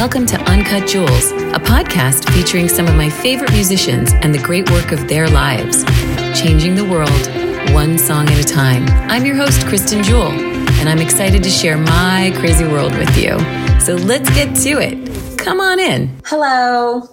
Welcome to Uncut Jewels, a podcast featuring some of my favorite musicians and the great work of their lives, changing the world one song at a time. I'm your host, Kristen Jewell, and I'm excited to share my crazy world with you. So let's get to it. Come on in. Hello.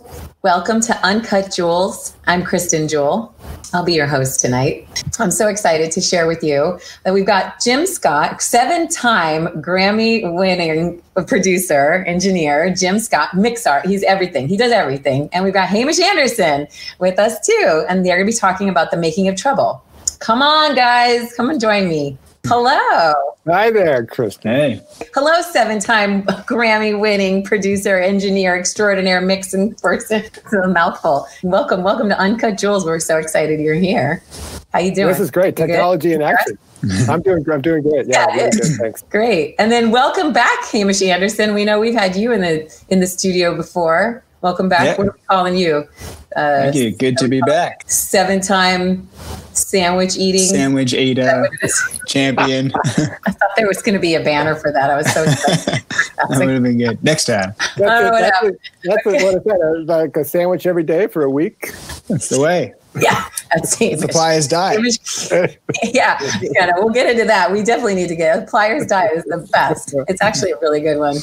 Welcome to Uncut Jewels. I'm Kristen Jewell. I'll be your host tonight. I'm so excited to share with you that we've got Jim Scott, seven time Grammy winning producer, engineer, Jim Scott, Mixart. He's everything. He does everything. And we've got Hamish Anderson with us too. And they're going to be talking about the making of trouble. Come on, guys. Come and join me. Hello. Hi there, Kristen. Hey. Hello, seven time Grammy winning producer, engineer, extraordinaire, mixing person. It's a mouthful. Welcome, welcome to Uncut Jewels. We're so excited you're here. How you doing? This is great. Technology in action. I'm doing I'm doing great. Yeah, Yeah, really good. Thanks. Great. And then welcome back, Hamish Anderson. We know we've had you in the in the studio before. Welcome back. Yeah. What are we calling you? Uh, Thank you. Good to be back. Seven time sandwich eating. Sandwich eater, champion. I thought there was going to be a banner for that. I was so excited. I was that would have been good. Next time. That's, don't know what that's, happened. it. that's it. what it said. Like a sandwich every day for a week. That's the way. yeah, that's Hamish. Suppliers die. Hamish- yeah, yeah, no, we'll get into that. We definitely need to get Pliers Diet is the best. It's actually a really good one.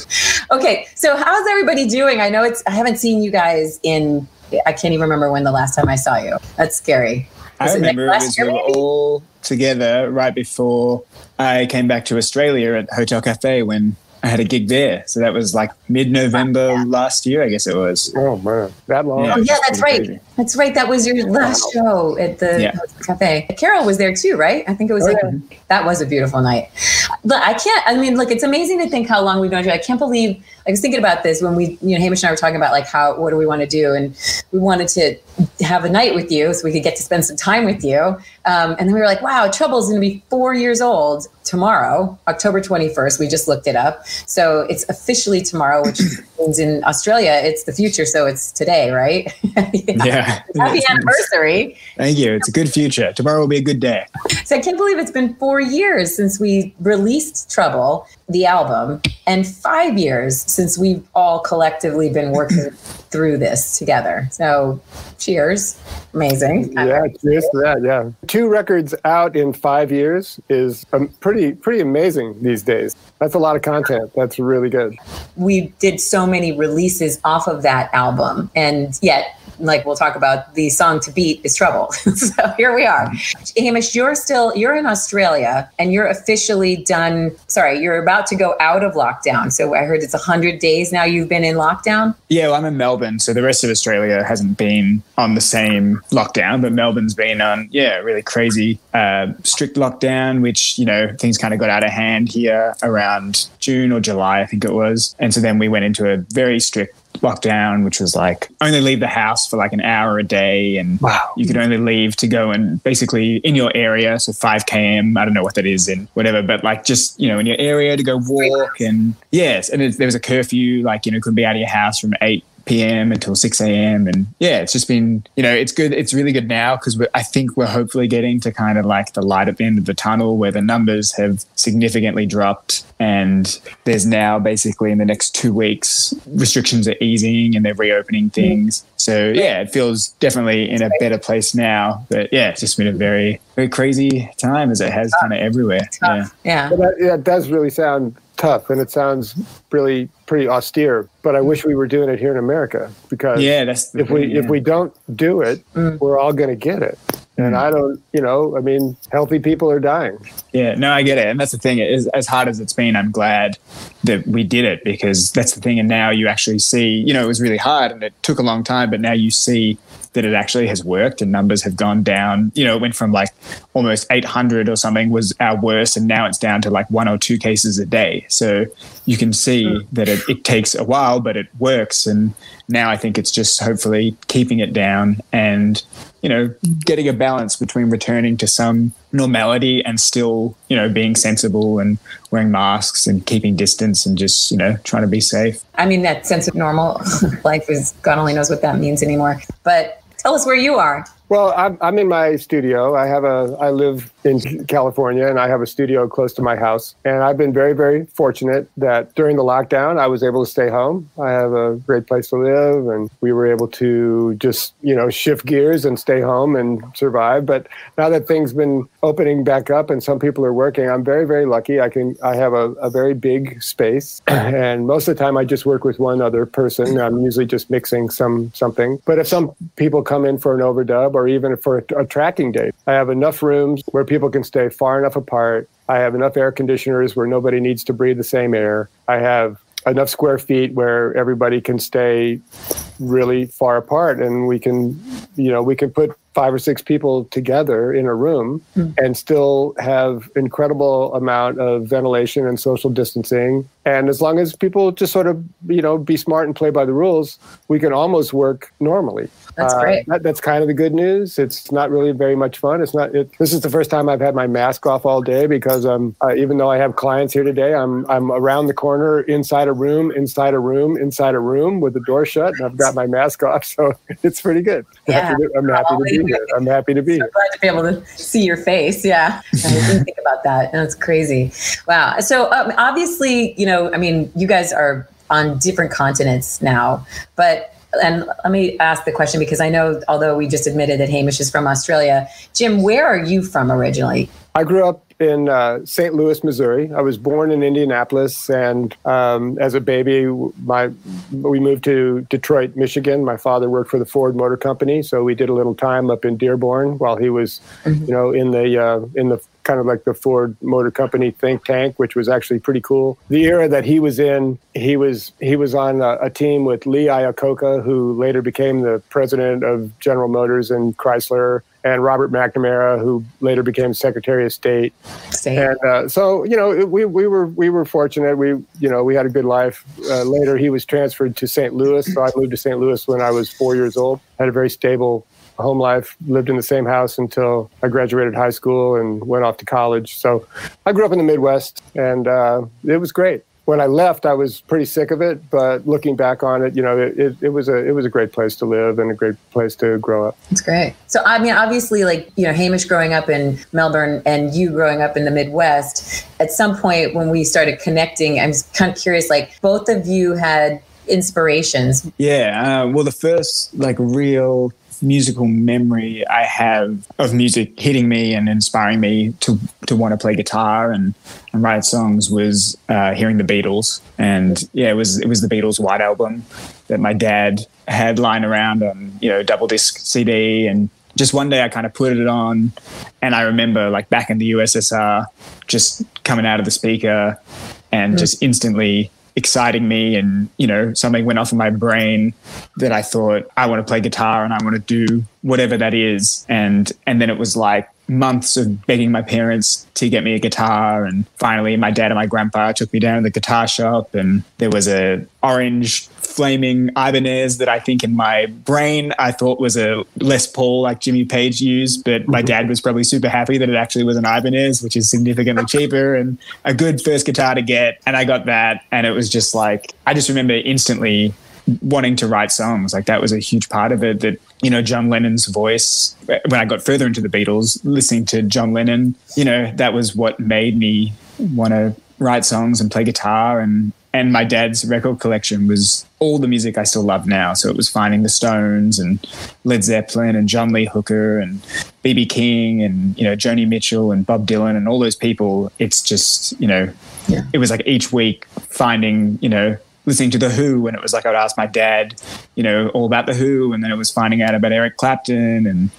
Okay, so how's everybody doing? I know it's I haven't seen you guys in I can't even remember when the last time I saw you. That's scary. I Was it remember it was year, we were maybe? all together right before I came back to Australia at Hotel Cafe when I had a gig there. So that was like mid November last year, I guess it was. Oh man, that long. Yeah. Oh yeah, that's right. crazy. That's right. That was your last show at the Yeah. cafe. Carol was there too, right? I think it was Oh, like yeah. that was a beautiful night. But I can't. I mean, look, it's amazing to think how long we've known each other. I can't believe. I was thinking about this when we, you know, Hamish and I were talking about like how what do we want to do, and we wanted to have a night with you so we could get to spend some time with you. Um, and then we were like, wow, Trouble's going to be four years old tomorrow, October 21st. We just looked it up. So it's officially tomorrow, which means in Australia, it's the future. So it's today, right? Yeah. Happy anniversary. Thank you. It's a good future. Tomorrow will be a good day. So I can't believe it's been four years since we released Trouble, the album, and five years since we've all collectively been working through this together. So cheers. Amazing. Yeah, cheers to that. Yeah, two records out in five years is um, pretty pretty amazing these days. That's a lot of content. That's really good. we did so many releases off of that album and yet like we'll talk about the song to beat is trouble. So here we are. Hamish you're still you're in australia and you're officially done. Sorry you're about to go out of lockdown. So i heard it's 100 days now you've been in lockdown. Yeah, well, I'm in Melbourne, so the rest of Australia hasn't been on the same lockdown, but Melbourne's been on, yeah, really crazy uh, strict lockdown, which, you know, things kind of got out of hand here around June or July, I think it was. And so then we went into a very strict lockdown, which was like only leave the house for like an hour a day. And Wow. you could only leave to go and basically in your area, so 5 km, I don't know what that is in whatever, but like just, you know, in your area to go walk. And yes, and it, there was a curfew, like, you know, couldn't be out of your house from 8 p.m. until 6 a.m. And yeah, it's just been, you know, it's good. It's really good now because I think we're hopefully getting to kind of like the light at the end of the tunnel where the numbers have significantly dropped. And there's now basically in the next two weeks, restrictions are easing and they're reopening things. So yeah, it feels definitely in a better place now. But yeah, it's just been a very, very crazy time as it has kind of everywhere. Yeah. yeah But that, yeah, it does really sound tough, and it sounds really pretty austere. But I wish we were doing it here in America because Yeah, that's the if we thing, if we don't do it, Mm. we're all going to get it. And Mm. I don't, you know, I mean, healthy people are dying. Yeah, no, I get it. And that's the thing. As, as hard as it's been, I'm glad that we did it because that's the thing. And now you actually see, you know, it was really hard and it took a long time, but now you see that it actually has worked and numbers have gone down. You know, it went from like almost 800 or something was our worst, and now it's down to like one or two cases a day. So you can see hmm. that it, it takes a while, but it works. And now I think it's just hopefully keeping it down and you know getting a balance between returning to some normality and still you know being sensible and wearing masks and keeping distance and just you know trying to be safe i mean that sense of normal life is god only knows what that means anymore but tell us where you are Well, I'm, I'm in my studio. I have a, I live in California and I have a studio close to my house. And I've been very, very fortunate that during the lockdown, I was able to stay home. I have a great place to live and we were able to just, you know, shift gears and stay home and survive. But now that things been opening back up and some people are working, I'm very, very lucky. I can, I have a, a very big space and most of the time I just work with one other person. I'm usually just mixing some, something. But if some people come in for an overdub or even for a, a tracking day, I have enough rooms where people can stay far enough apart. I have enough air conditioners where nobody needs to breathe the same air. I have enough square feet where everybody can stay really far apart and we can you know we can put five or six people together in a room mm. and still have incredible amount of ventilation and social distancing and as long as people just sort of you know be smart and play by the rules we can almost work normally. That's uh, great. that, that's kind of the good news. It's not really very much fun. It's not it, this is the first time i've had my mask off all day because um, uh, even though i have clients here today i'm i'm around the corner inside a room inside a room inside a room with the door shut and i've got my mask off. So it's pretty good. Yeah, i'm happy to be here. I'm happy to be. So glad to be able to see your face. Yeah. I didn't think about that. That's crazy. Wow. So um, obviously you know i mean you guys are on different continents now but and let me ask the question because I know, although we just admitted that Hamish is from Australia, Jim, where are you from originally? I grew up in uh, St. Louis, Missouri. I was born in Indianapolis, and um, as a baby, my we moved to Detroit, Michigan. My father worked for the Ford Motor Company, so we did a little time up in Dearborn while he was, mm-hmm. you know, in the uh, in the kind of like the Ford Motor Company think tank, which was actually pretty cool. The era that he was in, he was he was on a, a team with Lee Iacocca, who later became the president of General Motors and Chrysler and Robert McNamara, who later became Secretary of State. Same. And uh, so, you know, we, we were we were fortunate. We you know we had a good life. Uh, later, he was transferred to St. Louis, so I moved to St. Louis when I was four years old. Had a very stable home life. Lived in the same house until I graduated high school and went off to college. So I grew up in the Midwest, and uh, it was great when I left, I was pretty sick of it. But looking back on it, you know, it, it, it, was a it was a great place to live and a great place to grow up. It's great. So I mean, obviously, like you know, Hamish growing up in Melbourne and you growing up in the Midwest. At some point, when we started connecting, I'm kind of curious. Like both of you had inspirations. Yeah. Uh, well, the first like real musical memory I have of music hitting me and inspiring me to to want to play guitar and, and write songs was uh, hearing the Beatles. And yeah, it was it was the Beatles White Album that my dad had lying around on you know double disc CD and just one day I kind of put it on and I remember like back in the USSR just coming out of the speaker and mm. just instantly exciting me and you know something went off in my brain that I thought I want to play guitar and I want to do whatever that is. And and then it was like months of begging my parents to get me a guitar. And finally my dad and my grandpa took me down to the guitar shop and there was a orange flaming Ibanez that I think in my brain I thought was a Les Paul like Jimmy Page used but my mm-hmm. dad was probably super happy that it actually was an Ibanez which is significantly cheaper and a good first guitar to get and I got that and it was just like I just remember instantly wanting to write songs. Like that was a huge part of it. That you know, John Lennon's voice. When I got further into the Beatles, listening to John Lennon, you know, that was what made me want to write songs and play guitar. And and my dad's record collection was all the music I still love now. So it was finding the Stones and Led Zeppelin and John Lee Hooker and BB King and you know Joni Mitchell and Bob Dylan and all those people. It's just you know, yeah. it was like each week finding you know listening to the Who, and it was like I would ask my dad, you know, all about the Who, and then it was finding out about Eric Clapton and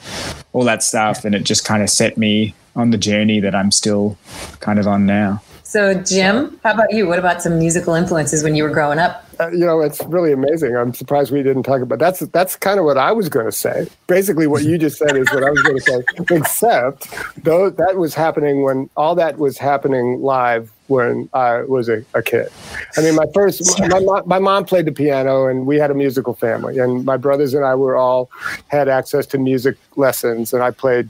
all that stuff, and it just kind of set me on the journey that I'm still kind of on now. So, Jim, how about you? What about some musical influences when you were growing up? Uh, you know, it's really amazing. I'm surprised we didn't talk about that's that's kind of what I was going to say. Basically, what you just said is what I was going to say. Except though that was happening when all that was happening live when I was a, a kid. I mean, my first, my, my, my, mom played the piano and we had a musical family. And my brothers and I were all had access to music lessons. And I played,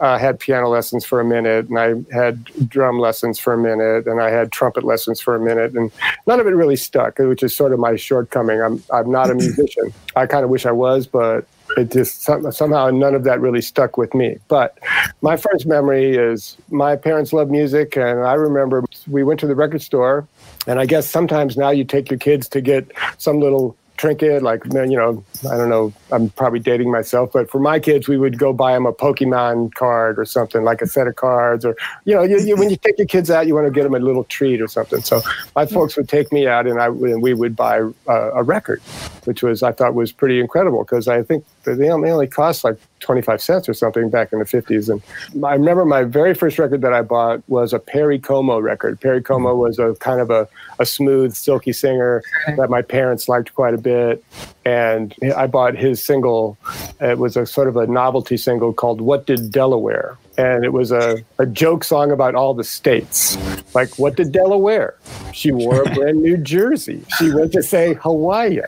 uh, had piano lessons for a minute and I had drum lessons for a minute and I had trumpet lessons for a minute. And none of it really stuck, which is sort of my shortcoming. I'm, I'm not a musician. I kind of wish I was, but it just somehow none of that really stuck with me. But my first memory is my parents loved music, and I remember we went to the record store, and I guess sometimes now you take your kids to get some little trinket, like you know, I don't know. I'm probably dating myself, but for my kids, we would go buy them a Pokemon card or something, like a set of cards, or you know, you, you, when you take your kids out, you want to get them a little treat or something. So my hmm. folks would take me out, and I and we would buy a, a record, which was I thought was pretty incredible because I think they only cost like 25 cents or something back in the 50s. And I remember my very first record that I bought was a Perry Como record. Perry Como hmm. was a kind of a, a smooth, silky singer that my parents liked quite a bit. And I bought his single. It was a sort of a novelty single called What Did Delaware? and it was a, a joke song about all the states. Like, what did Delaware? She wore a brand new jersey. She went to say Hawaii.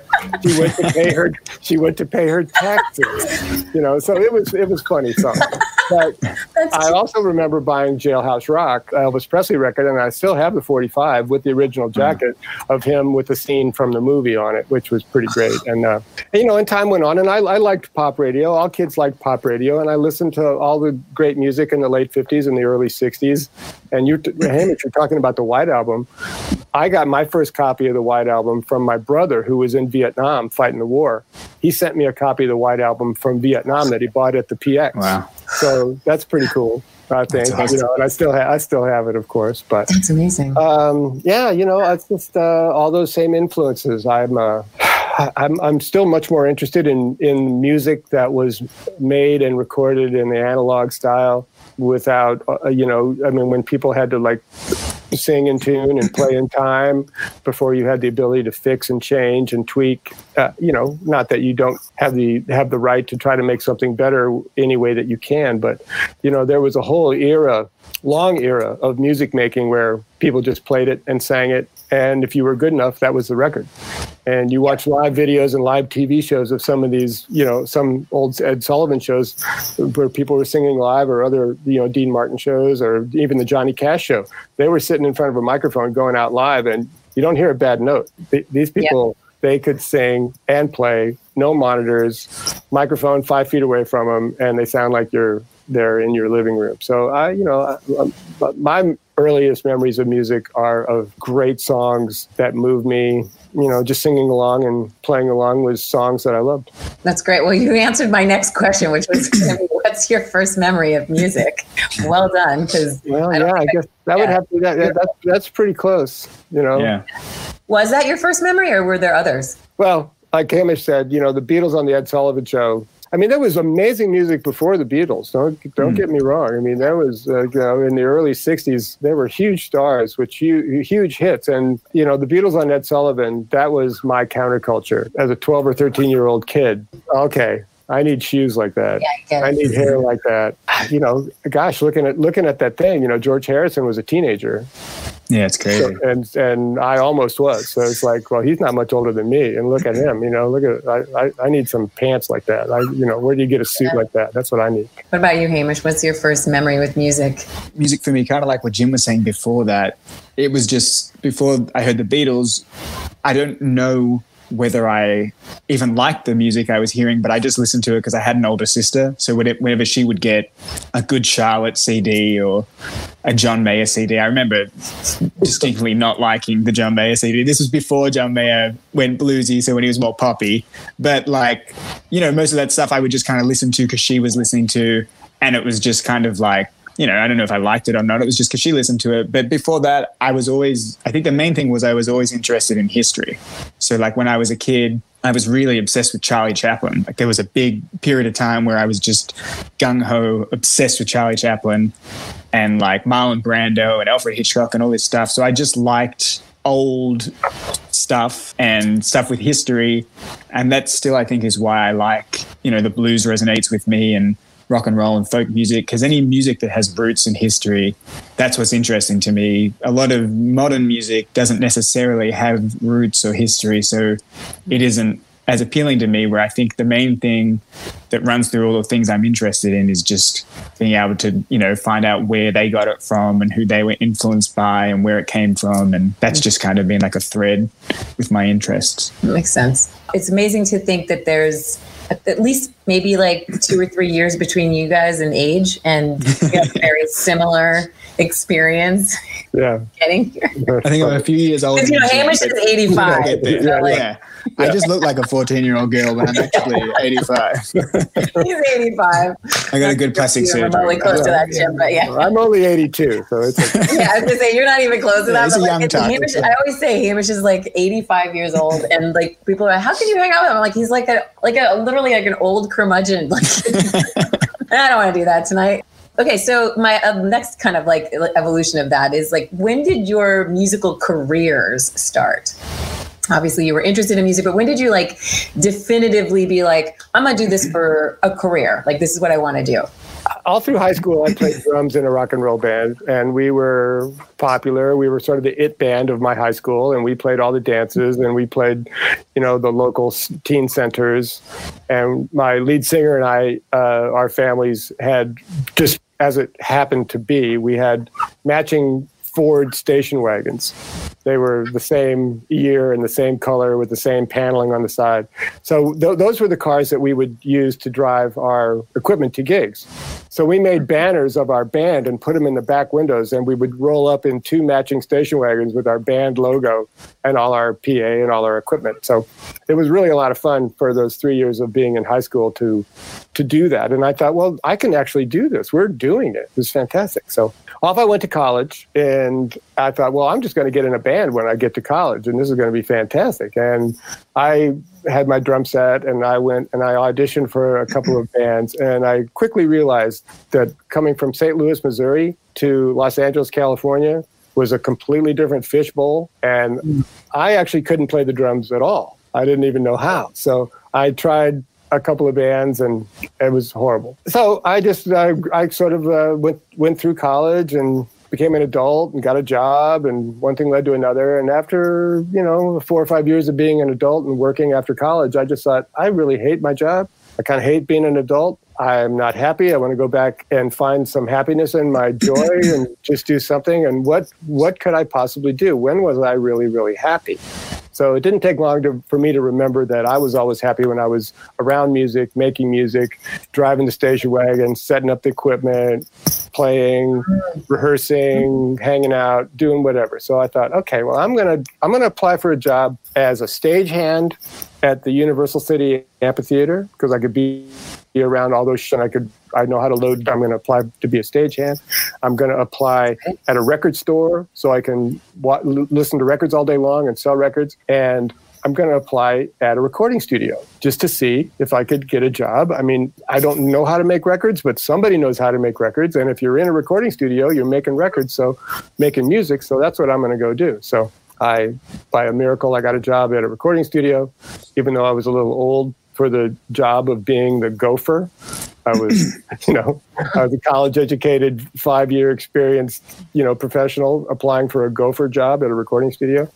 She went to pay her. She went to pay her taxes. You know, so it was it was funny song. But I also remember buying Jailhouse Rock, Elvis Presley record, and I still have the 45 with the original hmm. jacket mm. of him with the scene from the movie on it, which was pretty great. And, uh, you know, and time went on, and I, I liked pop radio. All kids liked pop radio, and I listened to all the great music in the late 50s and the early 60s. And you're, Hamish, you're talking about the White Album. I got my first copy of the White Album from my brother who was in Vietnam fighting the war. He sent me a copy of the White Album from Vietnam that he bought at the PX. Wow. So that's pretty cool. I think awesome. you know, and I still have I still have it, of course. But that's amazing. Um, yeah, you know, it's just uh, all those same influences. I'm. Uh, I'm, I'm still much more interested in, in music that was made and recorded in the analog style without, uh, you know, I mean, when people had to like sing in tune and play in time before you had the ability to fix and change and tweak. Uh, you know, not that you don't have the have the right to try to make something better any way that you can, but you know, there was a whole era, long era of music making where people just played it and sang it. And if you were good enough that was the record. And you watch live videos and live tv shows of some of these you know some old ed sullivan shows where people were singing live or other you know dean martin shows or even the johnny cash show. They were sitting in front of a microphone going out live and you don't hear a bad note. These people yeah. they could sing and play no monitors microphone five feet away from them and they sound like you're there in your living room so i you know um, my earliest memories of music are of great songs that move me. You know, just singing along and playing along with songs that I loved. That's great. Well, you answered my next question, which was, "What's your first memory of music?" Well done, because well, I yeah, I guess that yeah. would have to. That, that, that's that's pretty close. You know. Yeah. Was that your first memory, or were there others? Well, like Hamish said, you know, the Beatles on the Ed Sullivan Show I mean, that was amazing music before the Beatles. Don't don't mm. get me wrong. I mean, that was uh, you know in the early '60s there were huge stars with huge, huge hits, and you know the Beatles on Ed Sullivan. That was my counterculture as a 12 or 13 year old kid. Okay, I need shoes like that. Yeah, I, I need hair like that. You know, gosh, looking at looking at that thing, you know, George Harrison was a teenager. Yeah, it's crazy. So, and and I almost was. So it's like, well, he's not much older than me, and look at him. You know, look at I, I, I need some pants like that. I you know, where do you get a suit yeah. like that? That's what I need. What about you, Hamish? What's your first memory with music? Music for me, kind of like what Jim was saying before that. It was just before I heard the Beatles. I don't know whether I even liked the music I was hearing, but I just listened to it because I had an older sister. So whenever she would get a Good Charlotte CD or a John Mayer CD, I remember distinctly not liking the John Mayer CD. This was before John Mayer went bluesy, so when he was more poppy. But like, you know, most of that stuff I would just kind of listen to because she was listening to, and it was just kind of like you know, I don't know if I liked it or not. It was just because she listened to it. But before that, I was always, I think the main thing was I was always interested in history. So, like when I was a kid, I was really obsessed with Charlie Chaplin. Like there was a big period of time where I was just gung ho obsessed with Charlie Chaplin and like Marlon Brando and Alfred Hitchcock and all this stuff. So I just liked old stuff and stuff with history. And that still, I think, is why I like, you know, the blues resonates with me and rock and roll and folk music because any music that has roots in history that's what's interesting to me. A lot of modern music doesn't necessarily have roots or history so it isn't as appealing to me where i think the main thing that runs through all the things i'm interested in is just being able to you know find out where they got it from and who they were influenced by and where it came from and that's just kind of been like a thread with my interests makes sense it's amazing to think that there's at least maybe like two or three years between you guys in age, and you have very similar experience Yeah. getting here. I think I'm a few years older. You know, Hamish is 85. get there. so, like, yeah. I just look like a 14 year old girl, but I'm actually 85. He's 85. I got a good plastic You're surgery. remotely close to that, Jim, but yeah. I'm only 82, so it's okay. yeah, I was gonna say you're not even close to Yeah, that. he's but a like, young it's- target. Hamish, I always say Hamish is like 85 years old, and like people are like, "How can you hang out with him?" I'm like, he's like a like a literally like an old curmudgeon. Like, I don't want to do that tonight. Okay, so my uh, next kind of like evolution of that is like, when did your musical careers start? Obviously, you were interested in music, but when did you like definitively be like, I'm gonna do this for a career? Like, this is what I want to do. all through high school, I played drums in a rock and roll band, and we were popular. We were sort of the it band of my high school, and we played all the dances, and we played, you know, the local teen centers. And my lead singer and I, uh, our families had just as it happened to be, we had matching Ford station wagons. They were the same year and the same color with the same paneling on the side. So th- those were the cars that we would use to drive our equipment to gigs. So we made banners of our band and put them in the back windows, and we would roll up in two matching station wagons with our band logo and all our PA and all our equipment. So it was really a lot of fun for those three years of being in high school to to do that. And I thought, well, I can actually do this. We're doing it. It was fantastic. So off I went to college, and I thought, well, I'm just going to get in a band when I get to college, and this is going to be fantastic. And I had my drum set, and I went and I auditioned for a couple of bands, and I quickly realized that coming from St. Louis, Missouri, to Los Angeles, California, was a completely different fishbowl, and mm. I actually couldn't play the drums at all. I didn't even know how. So I tried a couple of bands and it was horrible. So I just uh, I sort of uh, went went through college and became an adult and got a job and one thing led to another. And after you know four or five years of being an adult and working after college I just thought I really hate my job. I kind of hate being an adult I'm not happy. I want to go back and find some happiness in my joy and just do something. And what what could I possibly do? When was I really really happy? So it didn't take long to, for me to remember that I was always happy when I was around music, making music, driving the station wagon, setting up the equipment, playing, rehearsing, hanging out, doing whatever. So I thought, okay, well, I'm gonna I'm gonna apply for a job as a stagehand at the Universal City Amphitheater because I could be be around all those sh- and I could I know how to load I'm going to apply to be a stagehand I'm going to apply at a record store so I can wa- listen to records all day long and sell records and I'm going to apply at a recording studio just to see if I could get a job. I mean, I don't know how to make records, but somebody knows how to make records. And if you're in a recording studio, you're making records, so making music. So that's what I'm going to go do. So I, by a miracle, I got a job at a recording studio, even though I was a little old for the job of being the gopher. I was, you know, I was a college educated, five year experienced, you know, professional applying for a gopher job at a recording studio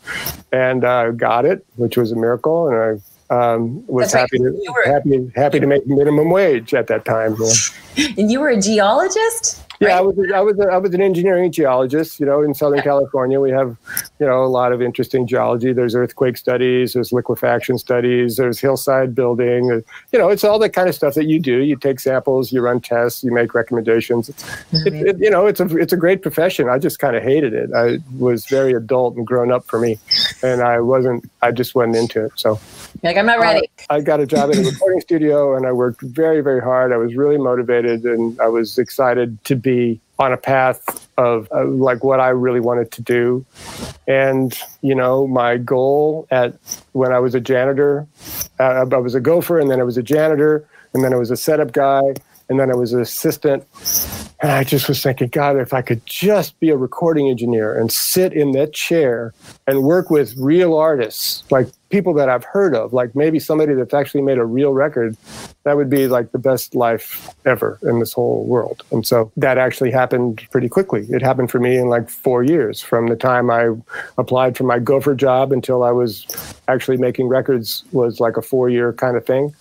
and uh, got it, which was a miracle. And I um, was That's right. happy, to, were- happy, happy to make minimum wage at that time. know. And you were a geologist? Yeah, I was, I was, I was an engineering geologist. You know, in Southern California, we have, you know, a lot of interesting geology. There's earthquake studies, there's liquefaction studies, there's hillside building. uh, You know, it's all that kind of stuff that you do. You take samples, you run tests, you make recommendations. It's, it, it, you know, it's a, it's a great profession. I just kind of hated it. I was very adult and grown up for me, and I wasn't. I just wasn't into it. So. You're like, I'm not ready. I got a job at a recording studio and I worked very, very hard. I was really motivated and I was excited to be on a path of uh, like what I really wanted to do. And, you know, my goal at when I was a janitor, uh, I was a gopher and then I was a janitor and then I was a setup guy and then I was an assistant. And I just was thinking, God, if I could just be a recording engineer and sit in that chair and work with real artists, like people that I've heard of, like maybe somebody that's actually made a real record, that would be like the best life ever in this whole world. And so that actually happened pretty quickly. It happened for me in like four years from the time I applied for my gopher job until I was actually making records was like a four year kind of thing.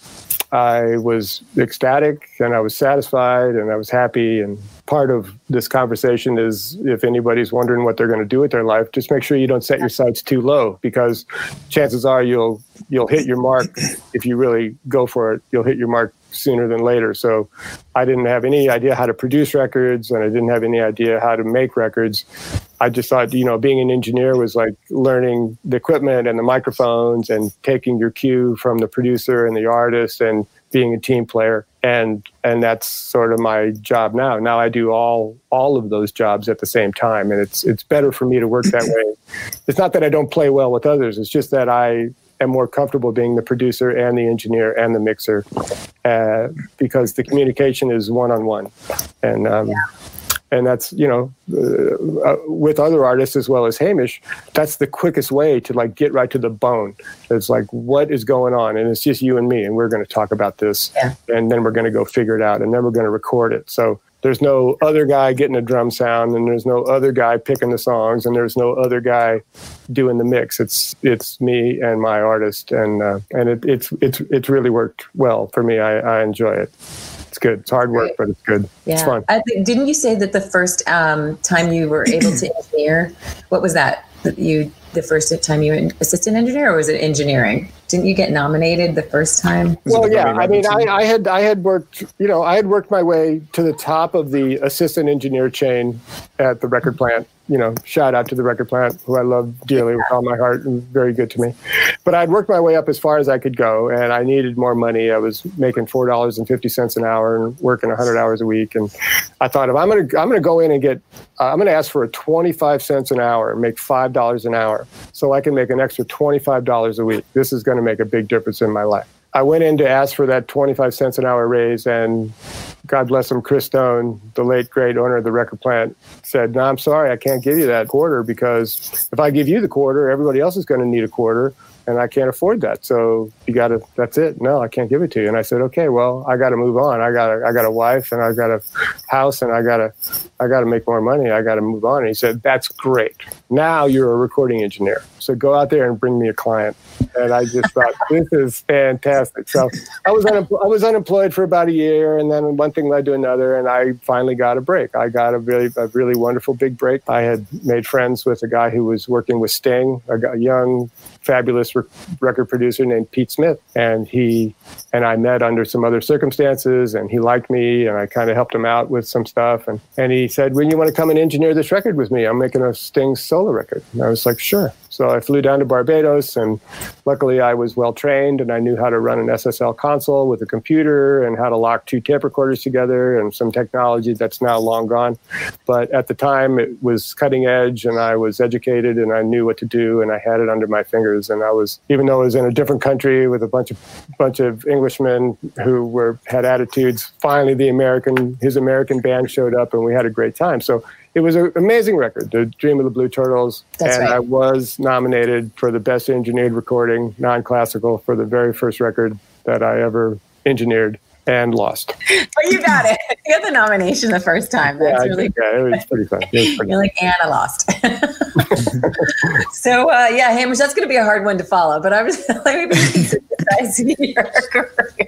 I was ecstatic and I was satisfied and I was happy. And part of this conversation is if anybody's wondering what they're going to do with their life, just make sure you don't set your sights too low because chances are you'll you'll hit your mark if you really go for it. You'll hit your mark sooner than later. So I didn't have any idea how to produce records and I didn't have any idea how to make records. I just thought, you know, being an engineer was like learning the equipment and the microphones and taking your cue from the producer and the artist and being a team player. And and that's sort of my job now. Now I do all all of those jobs at the same time and it's it's better for me to work that way. It's not that I don't play well with others, it's just that I am more comfortable being the producer and the engineer and the mixer uh, because the communication is one on one, and um, yeah. and that's you know uh, uh, with other artists as well as Hamish, that's the quickest way to like get right to the bone. It's like what is going on, and it's just you and me, and we're going to talk about this, yeah. and then we're going to go figure it out, and then we're going to record it. So there's no other guy getting a drum sound and there's no other guy picking the songs and there's no other guy doing the mix. It's it's me and my artist and uh, and it, it's it's it's really worked well for me. I, I enjoy it. It's good. It's hard work but it's good. Yeah. it's fun didn't you say that the first um, time you were able to engineer what was that you the first time you were assistant engineer or was it engineering? Didn't you get nominated the first time? Well yeah i mean I, I had i had worked you know i had worked my way to the top of the assistant engineer chain at the record plant you know, shout out to the record plant, who I love dearly with all my heart and very good to me. But I'd worked my way up as far as I could go, and I needed more money. I was making four dollars and fifty cents an hour and working hundred hours a week. And I thought, if I'm gonna, I'm gonna go in and get, uh, I'm gonna ask for a twenty-five cents an hour and make five dollars an hour, so I can make an extra twenty-five dollars a week. This is to make a big difference in my life. I went in to ask for that 25 cents an hour raise, and God bless him, Chris Stone, the late great owner of the record plant, said, "No, I'm sorry, I can't give you that quarter because if I give you the quarter, everybody else is going to need a quarter, and I can't afford that. So you got to. That's it. No, I can't give it to you." And I said, "Okay, well, I got to move on. I got a, I got a wife, and I got a house, and I got to, I got to make more money. I got to move on." And he said, "That's great. Now you're a recording engineer. So go out there and bring me a client." and I just thought this is fantastic. So I was unempl- I was unemployed for about a year, and then one thing led to another, and I finally got a break. I got a really a really wonderful big break. I had made friends with a guy who was working with Sting, a, young fabulous record producer named Pete Smith, and he and I met under some other circumstances, and he liked me, and I kind of helped him out with some stuff, and and he said, "When you want to come and engineer this record with me? I'm making a Sting solo record." And I was like, "Sure." So I flew down to Barbados, and luckily I was well trained, and I knew how to run an SSL console with a computer, and how to lock two tape recorders together, and some technology that's now long gone. But at the time, it was cutting edge, and I was educated, and I knew what to do, and I had it under my fingers. And I was, even though I was in a different country with a bunch of bunch of Englishmen who were had attitudes, finally the American his American band showed up, and we had a great time. So it was an amazing record, The Dream of the Blue Turtles. That's and right. I was nominated for the Best Engineered Recording, non classical, for the very first record that I ever engineered and lost. But you got it. You got the nomination the first time. That's yeah, really yeah, it was pretty fun. Was pretty You're like Anna lost. so uh, yeah, Hamish, that's going to be a hard one to follow. But I was like, maybe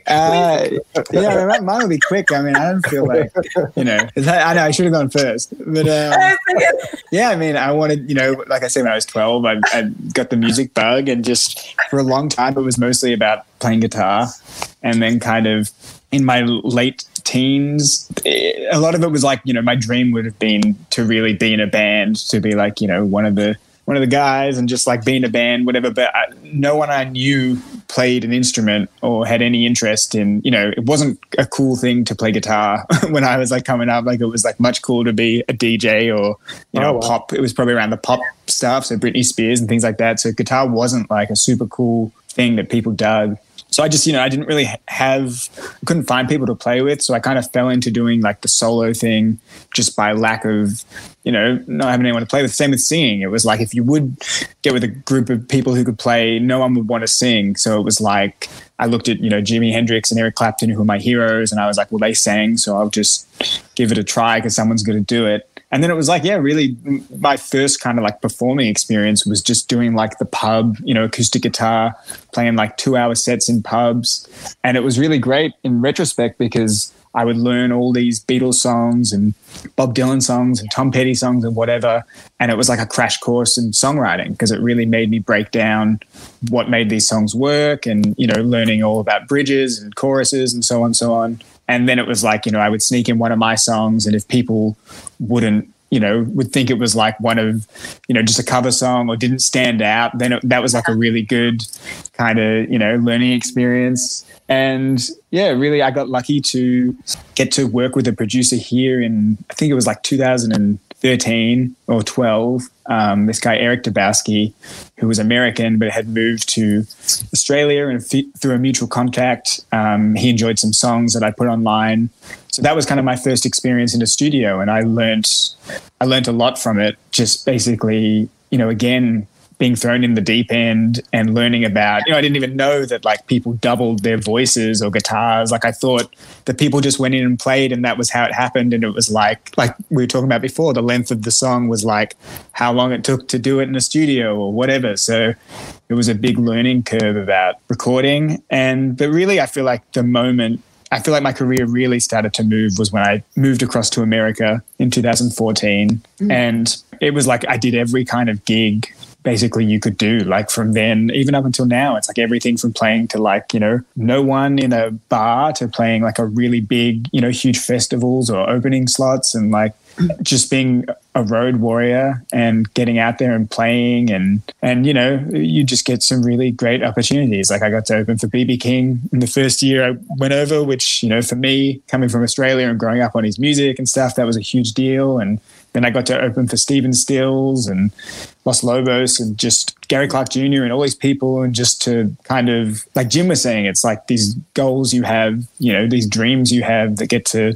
uh, yeah, mine will be quick. I mean, I don't feel like you know. I know I should have gone first, but um, yeah, I mean, I wanted you know, like I said, when I was twelve, I, I got the music bug, and just for a long time, it was mostly about playing guitar, and then kind of in my late teens, eh, a lot of it was like, you know, my dream would have been to really be in a band, to be like, you know, one of the one of the guys and just like be in a band, whatever. But I, no one I knew played an instrument or had any interest in, you know, it wasn't a cool thing to play guitar when I was like coming up. Like it was like much cooler to be a DJ or, you know, oh, wow. pop. It was probably around the pop stuff. So Britney Spears and things like that. So guitar wasn't like a super cool thing that people dug so I just, you know, I didn't really have, couldn't find people to play with. So I kind of fell into doing like the solo thing just by lack of, you know, not having anyone to play with. Same with singing. It was like if you would get with a group of people who could play, no one would want to sing. So it was like, I looked at, you know, Jimi Hendrix and Eric Clapton, who are my heroes. And I was like, well, they sang. So I'll just give it a try because someone's going to do it and then it was like, yeah, really, my first kind of like performing experience was just doing like the pub, you know, acoustic guitar, playing like two hour sets in pubs. And it was really great in retrospect because I would learn all these Beatles songs and Bob Dylan songs and Tom Petty songs and whatever. And it was like a crash course in songwriting because it really made me break down what made these songs work and, you know, learning all about bridges and choruses and so on and so on. And then it was like, you know, I would sneak in one of my songs, and if people wouldn't, you know, would think it was like one of, you know, just a cover song or didn't stand out, then it, that was like a really good kind of, you know, learning experience. And yeah, really, I got lucky to get to work with a producer here in, I think it was like 2013 or 12. Um, this guy, Eric Dubowsky, who was American but had moved to Australia and f- through a mutual contact, um, he enjoyed some songs that I put online. So that was kind of my first experience in a studio, and I learned I learned a lot from it. Just basically, you know, again being thrown in the deep end and learning about you know i didn't even know that like people doubled their voices or guitars like i thought that people just went in and played and that was how it happened and it was like like we were talking about before the length of the song was like how long it took to do it in a studio or whatever so it was a big learning curve about recording and but really i feel like the moment I feel like my career really started to move was when I moved across to America in 2014. Mm. And it was like I did every kind of gig basically you could do like from then even up until now it's like everything from playing to like you know no one in a bar to playing like a really big you know huge festivals or opening slots and like just being a road warrior and getting out there and playing and and you know you just get some really great opportunities. Like i got to open for bb king in the first year i went over which you know for me coming from australia and growing up on his music and stuff that was a huge deal. And then I got to open for Stephen Stills and Los Lobos and just Gary Clark Jr. and all these people. And just to kind of, like Jim was saying, it's like these goals you have, you know, these dreams you have that get to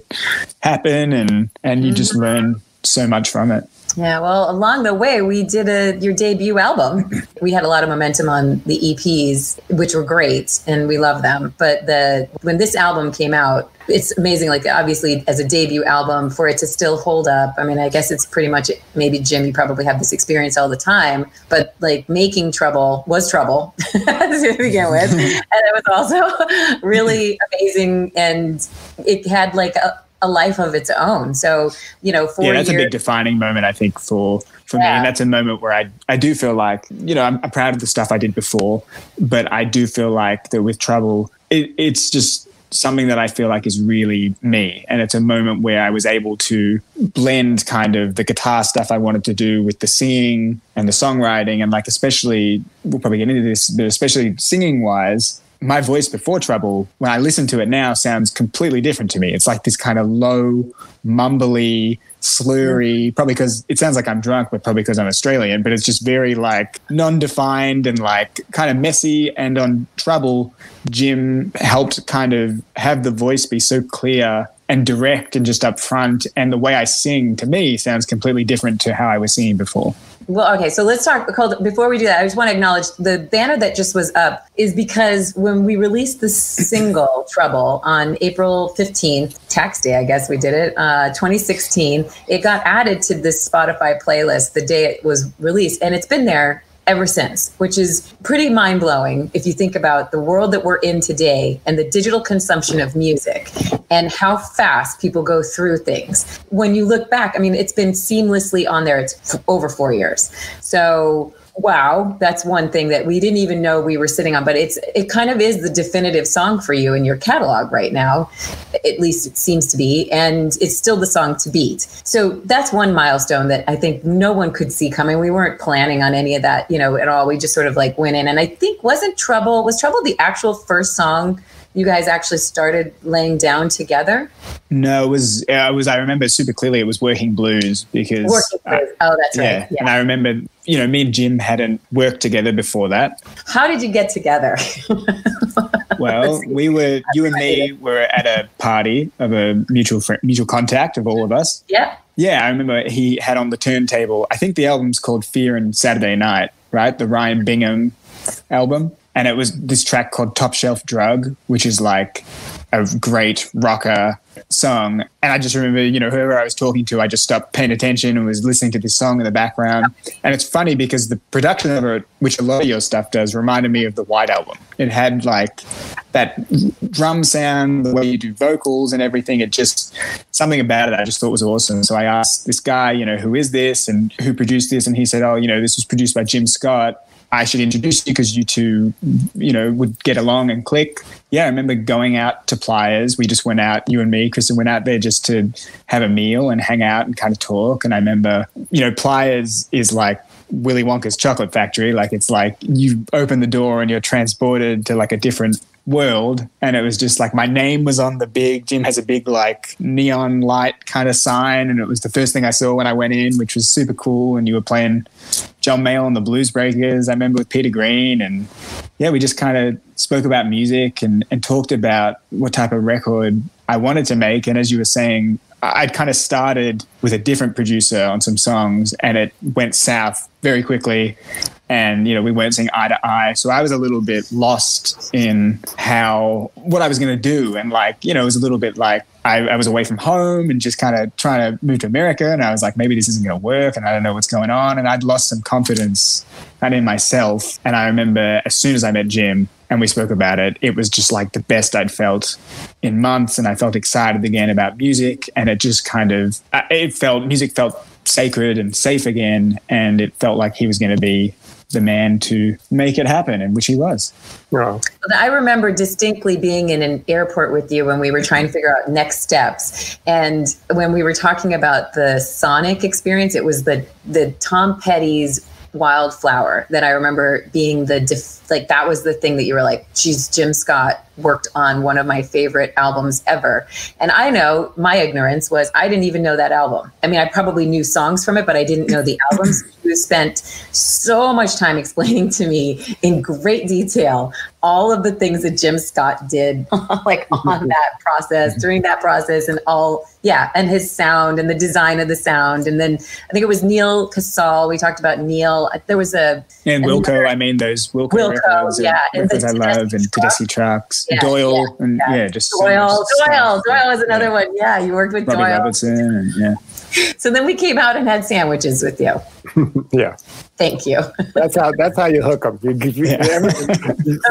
happen and, and you just mm-hmm. learn so much from it. Yeah, well, along the way, we did a your debut album. We had a lot of momentum on the EPs, which were great, and we love them. But the when this album came out, it's amazing. Like obviously, as a debut album, for it to still hold up. I mean, I guess it's pretty much maybe Jim. You probably have this experience all the time, but like making trouble was trouble to begin with, and it was also really amazing, and it had like a a life of its own. So, you know, for yeah, that's years, a big defining moment, I think, for for yeah. me. And that's a moment where I I do feel like, you know, I'm, I'm, proud of the stuff I did before, but I do feel like that with trouble, it, it's just something that I feel like is really me. And it's a moment where I was able to blend kind of the guitar stuff I wanted to do with the singing and the songwriting. And like, especially, we'll probably get into this, but especially singing wise, my voice before trouble when i listen to it now sounds completely different to me. It's like this kind of low mumbly slurry probably because it sounds like i'm drunk but probably because i'm australian but it's just very like non-defined and like kind of messy. And on trouble jim helped kind of have the voice be so clear and direct and just upfront and the way i sing to me sounds completely different to how i was singing before well, okay, so let's talk. Before we do that, I just want to acknowledge the banner that just was up is because when we released the single Trouble on April 15th, tax day, I guess we did it, uh, 2016, it got added to this Spotify playlist the day it was released. And it's been there ever since, which is pretty mind blowing if you think about the world that we're in today and the digital consumption of music and how fast people go through things. When you look back, I mean, it's been seamlessly on there. It's over four years. So wow that's one thing that we didn't even know we were sitting on but it's it kind of is the definitive song for you in your catalog right now at least it seems to be and it's still the song to beat. So that's one milestone that i think no one could see coming. We weren't planning on any of that you know at all. We just sort of like went in and i think wasn't trouble was trouble the actual first song you guys actually started laying down together? No, it was it was I remember super clearly it was Working Blues because Working Blues. Uh, oh, that's yeah. right. Yeah. And I remember, you know, me and Jim hadn't worked together before that. How did you get together? well, we were you and me were at a party of a mutual friend, mutual contact of all of us. Yeah. Yeah, I remember he had on the turntable. I think the album's called Fear and Saturday Night, right? The Ryan Bingham album. And it was this track called Top Shelf Drug, which is like a great rocker song. And I just remember, you know, whoever I was talking to, I just stopped paying attention and was listening to this song in the background. And it's funny because the production of it, which a lot of your stuff does, reminded me of the White Album. It had like that drum sound, the way you do vocals and everything. It just, something about it I just thought was awesome. So I asked this guy, you know, who is this and who produced this? And he said, oh, you know, this was produced by Jim Scott I should introduce you because you two, you know, would get along and click. Yeah, I remember going out to Pliers. We just went out, you and me, Kristen went out there just to have a meal and hang out and kind of talk. And I remember, you know, Pliers is like Willy Wonka's chocolate factory. Like it's like you open the door and you're transported to like a different world and it was just like my name was on the big jim has a big like neon light kind of sign and it was the first thing i saw when i went in which was super cool and you were playing john mayall and the bluesbreakers. I remember with peter green and yeah we just kind of spoke about music and, and talked about what type of record i wanted to make and as you were saying I'd kind of started with a different producer on some songs and it went south very quickly. And you know we weren't seeing eye to eye. So i was a little bit lost in how what i was going to do. And like you know it was a little bit like I, I was away from home and just kind of trying to move to america and i was like maybe this isn't going to work and i don't know what's going on and i'd lost some confidence of in myself. And i remember as soon as i met jim and we spoke about it it was just like the best i'd felt in months and i felt excited again about music and it just kind of uh, it felt music felt sacred and safe again and it felt like he was going to be the man to make it happen, and which he was. Yeah. I remember distinctly being in an airport with you when we were trying to figure out next steps, and when we were talking about the Sonic experience, it was the the Tom Petty's Wildflower that I remember being the def- like that was the thing that you were like, geez, Jim Scott worked on one of my favorite albums ever. And I know my ignorance was I didn't even know that album. I mean, I probably knew songs from it, but I didn't know the albums. You spent so much time explaining to me in great detail all of the things that Jim Scott did, like on that process, during that process, and all, yeah, and his sound and the design of the sound. And then I think it was Neal Casal. We talked about Neal. There was a. And Wilco, I mean, those Wilco, Wilco records, uh, yeah. And records I love, and Tedeschi Trucks, yeah, Doyle, yeah, and yeah, just. Doyle, so Doyle, Doyle was another yeah. one. Yeah, you worked with Robbie Doyle. Robertson, and yeah. So then we came out and had sandwiches with you. yeah. Thank you. that's how that's how you hook them. You, you, yeah.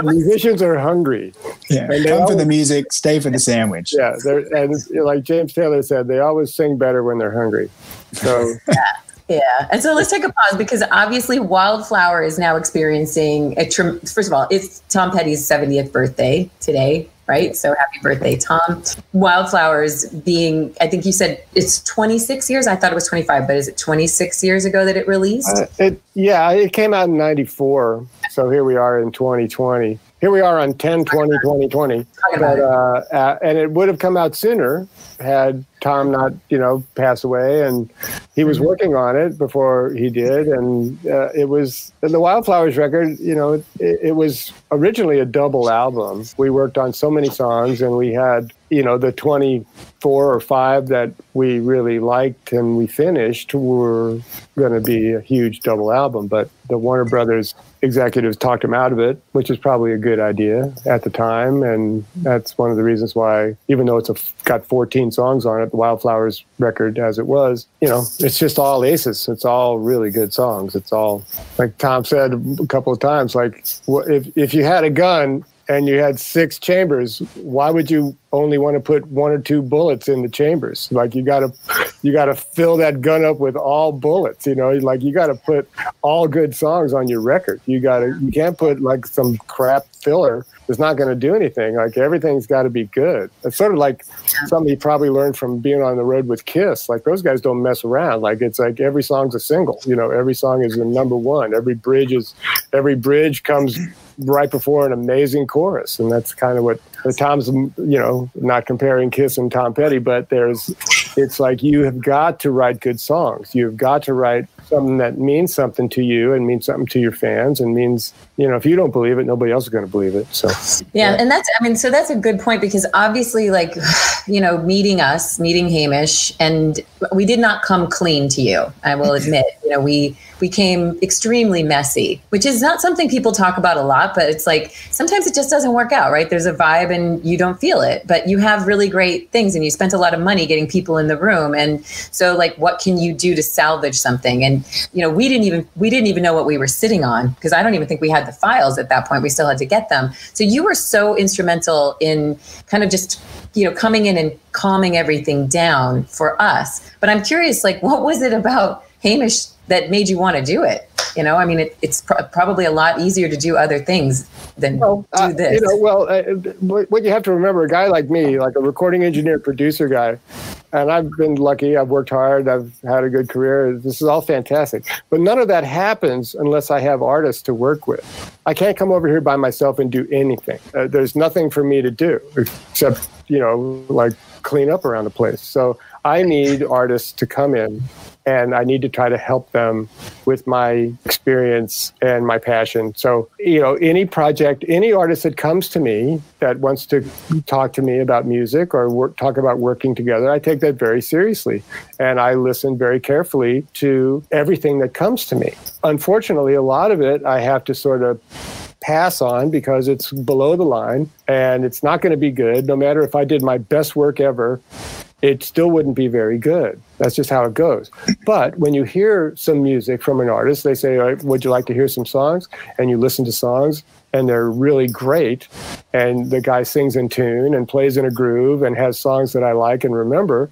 musicians are hungry. Yeah, and come always, for the music, stay for the sandwich. Yeah, and like James Taylor said, they always sing better when they're hungry. So yeah. And so let's take a pause because obviously Wildflower is now experiencing a first of all, it's Tom Petty's 70th birthday today, right? So happy birthday, Tom. Wildflowers being, I think you said it's 26 years. I thought it was 25, but is it 26 years ago that it released? Uh, it, yeah, it came out in 94. So here we are in 2020. Here we are on 10 20 2020. But, uh, uh, and it would have come out sooner had Tom not, you know, pass away, and he was mm-hmm. working on it before he did, and uh, it was the Wildflowers record. You know, it, it, was originally a double album. We worked on so many songs, and we had, you know, the twenty-four or five that we really liked and we finished were going to be a huge double album. But the Warner Brothers executives talked him out of it, which was probably a good idea at the time, and that's one of the reasons why, even though it's a, got fourteen songs on it, the Wildflowers record as it was, you know, it's just all aces. It's all really good songs. It's all, like Tom said a couple of times, like if, if you had a gun and you had six chambers, why would you only want to put one or two bullets in the chambers? Like you got to, you got to fill that gun up with all bullets. You know, like you got to put all good songs on your record. You got to, you can't put like some crap filler is not going to do anything. Like everything's got to be good. It's sort of like something he probably learned from being on the road with Kiss. Like those guys don't mess around. Like it's like every song's a single. You know, every song is a number one. Every bridge is every bridge comes right before an amazing chorus, and that's kind of what the Tom's. You know, not comparing Kiss and Tom Petty, but there's. It's like you have got to write good songs. You've got to write something that means something to you and means something to your fans and means you know if you don't believe it nobody else is going to believe it so. Yeah, yeah, and that's i mean so that's a good point because obviously like you know meeting us meeting hamish and we did not come clean to you i will admit. You know we became extremely messy, which is not something people talk about a lot, but it's like sometimes it just doesn't work out, right? There's a vibe and you don't feel it, but you have really great things and you spent a lot of money getting people in the room. And so like what can you do to salvage something? And you know, we didn't even we didn't even know what we were sitting on because I don't even think we had the files at that point. We still had to get them. So you were so instrumental in kind of just you know coming in and calming everything down for us. But I'm curious like what was it about Hamish that made you want to do it? You know, I mean, it, it's pr- probably a lot easier to do other things than well, do uh, this. You know, well, uh, what you have to remember, a guy like me, like a recording engineer, producer guy, and I've been lucky. I've worked hard. I've had a good career. This is all fantastic. But none of that happens unless I have artists to work with. I can't come over here by myself and do anything. Uh, there's nothing for me to do except, you know, like clean up around the place. So I need artists to come in and I need to try to help them with my experience and my passion. So, you know, any project, any artist that comes to me that wants to talk to me about music or work, talk about working together, I take that very seriously. And I listen very carefully to everything that comes to me. Unfortunately, a lot of it I have to sort of pass on because it's below the line and it's not going to be good no matter if I did my best work ever it still wouldn't be very good. That's just how it goes. But when you hear some music from an artist, they say, right, Would you like to hear some songs? And you listen to songs, and they're really great. And the guy sings in tune and plays in a groove and has songs that I like and remember.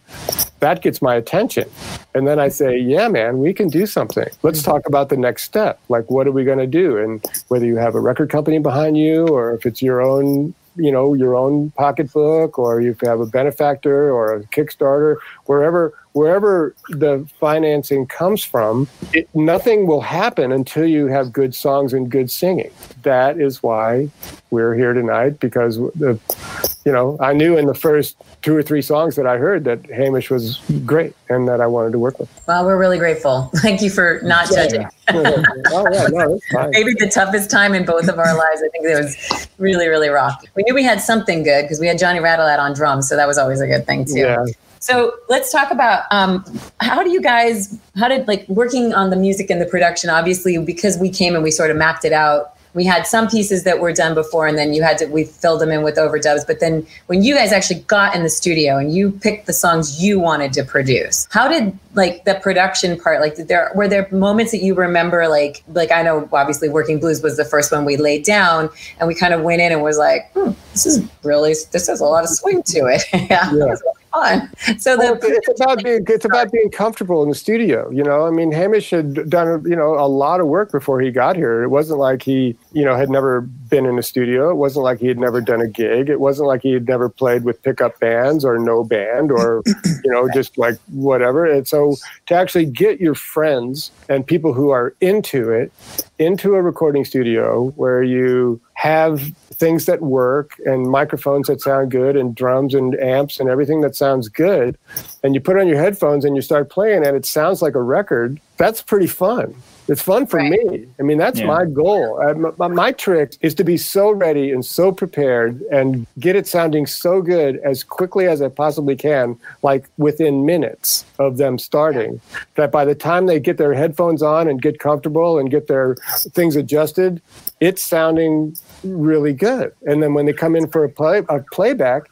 That gets my attention. And then I say, Yeah, man, we can do something. Let's talk about the next step. Like, what are we going to do? And whether you have a record company behind you or if it's your own you know your own pocketbook or you have a benefactor or a kickstarter wherever wherever the financing comes from it, nothing will happen until you have good songs and good singing. That is why we're here tonight because the you know i knew in the first two or three songs that i heard that hamish was great and that i wanted to work with. Well we're really grateful. Thank you for not yeah. judging. Oh, yeah, no, maybe the toughest time in both of our lives. I think it was really really rough. We knew we had something good because we had johnny radelat on drums so that was always a good thing too. Yeah. So let's talk about um, how do you guys, how did like working on the music and the production, obviously, because we came and we sort of mapped it out we had some pieces that were done before and then you had to we filled them in with overdubs. But then when you guys actually got in the studio and you picked the songs you wanted to produce how did like the production part like there were there moments that you remember like like i know obviously working blues was the first one we laid down and we kind of went in and was like hmm, this is really this has a lot of swing to it. Yeah, yeah fun. So well, the, it's about being it's about being comfortable in the studio. You know, I mean, Hamish had done you know a lot of work before he got here. It wasn't like he you know had never been in a studio. It wasn't like he had never done a gig. It wasn't like he had never played with pickup bands or no band or you know just like whatever. And so to actually get your friends and people who are into it into a recording studio where you have things that work and microphones that sound good and drums and amps and everything that sounds good and you put on your headphones and you start playing and it sounds like a record that's pretty fun it's fun for right. me. I mean, that's yeah. my goal. Uh, my, my, trick is to be so ready and so prepared and get it sounding so good as quickly as I possibly can, like within minutes of them starting, that by the time they get their headphones on and get comfortable and get their things adjusted, it's sounding really good. And then when they come in for a play a playback,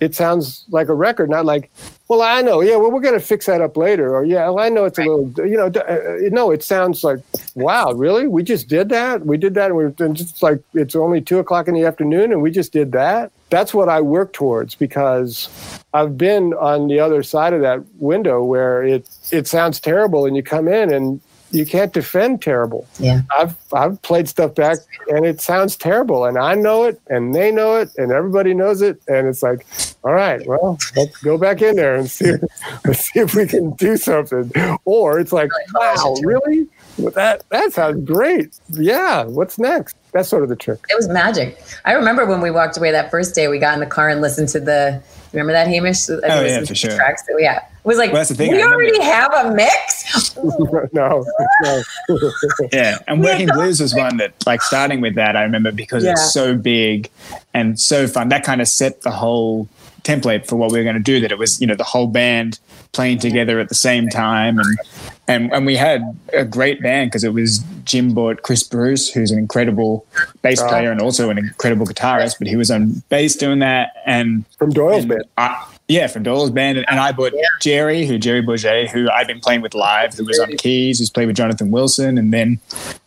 it sounds like a record, not like, well, I know, yeah, well, we're going to fix that up later, or yeah, well, I know it's a little, you know, uh, no, it sounds like, wow, really, we just did that, we did that, and we're just like it's only two o'clock in the afternoon, and we just did that. That's what I work towards because I've been on the other side of that window where it it sounds terrible, and you come in and you can't defend terrible. Yeah. I've I've played stuff back and it sounds terrible and I know it and they know it and everybody knows it and it's like, all right, well, let's go back in there and see let's see if we can do something. Or it's like, wow, really? Well, that that sounds great. Yeah, what's next? That's sort of the trick. It was magic. I remember when we walked away that first day, we got in the car and listened to the Remember that, Hamish? oh yeah, for sure. Tracks that we had. It was like well, that's the thing. we already have a mix. no, no. yeah, and Working Blues was one that, like, starting with that, I remember because yeah. it's so big and so fun. That kind of set the whole template for what we were going to do. That it was, you know, the whole band playing together at the same time, and and and we had a great band because it was Jim bought Chris Bruce, who's an incredible bass player and also an incredible guitarist, but he was on bass doing that, and from Doyle's and band. I, yeah, from Doyle's band, and, and I bought yeah. Jerry, who Jerry Bourget, who I've been playing with live, who was on keys, who's played with Jonathan Wilson, and then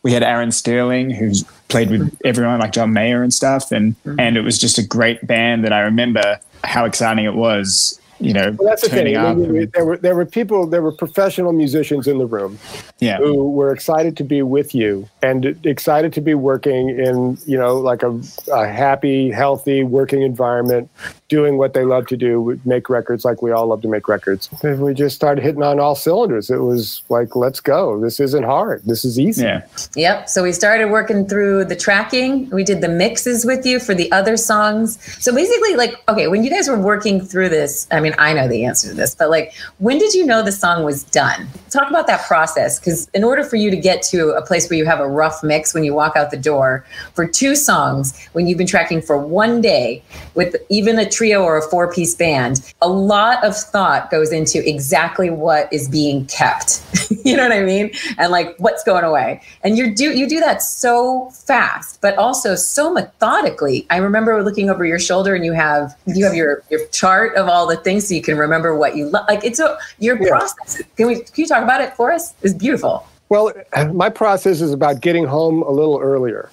we had Aaron Sterling, who's played with everyone like John Mayer and stuff, and mm-hmm. and it was just a great band that I remember how exciting it was you know, well, that's the thing. I mean, there were there were people, there were professional musicians in the room, yeah. who were excited to be with you and excited to be working in you know like a, a happy, healthy working environment, doing what they love to do, make records like we all love to make records. If we just started hitting on all cylinders, it was like, let's go. This isn't hard. This is easy. Yeah. Yep. So we started working through the tracking. We did the mixes with you for the other songs. So basically, like, okay, when you guys were working through this, I mean, I know the answer to this, but like, when did you know the song was done? Talk about that process. Because in order for you to get to a place where you have a rough mix when you walk out the door for two songs, when you've been tracking for one day with even a trio or a four piece band, a lot of thought goes into exactly what is being kept. you know what I mean? And like what's going away. And you do you do that so fast, but also so methodically. I remember looking over your shoulder and you have you have your your chart of all the things so you can remember what you lo- like. It's a your yeah. process. Can we can you talk about it for us? It's beautiful. Well, my process is about getting home a little earlier.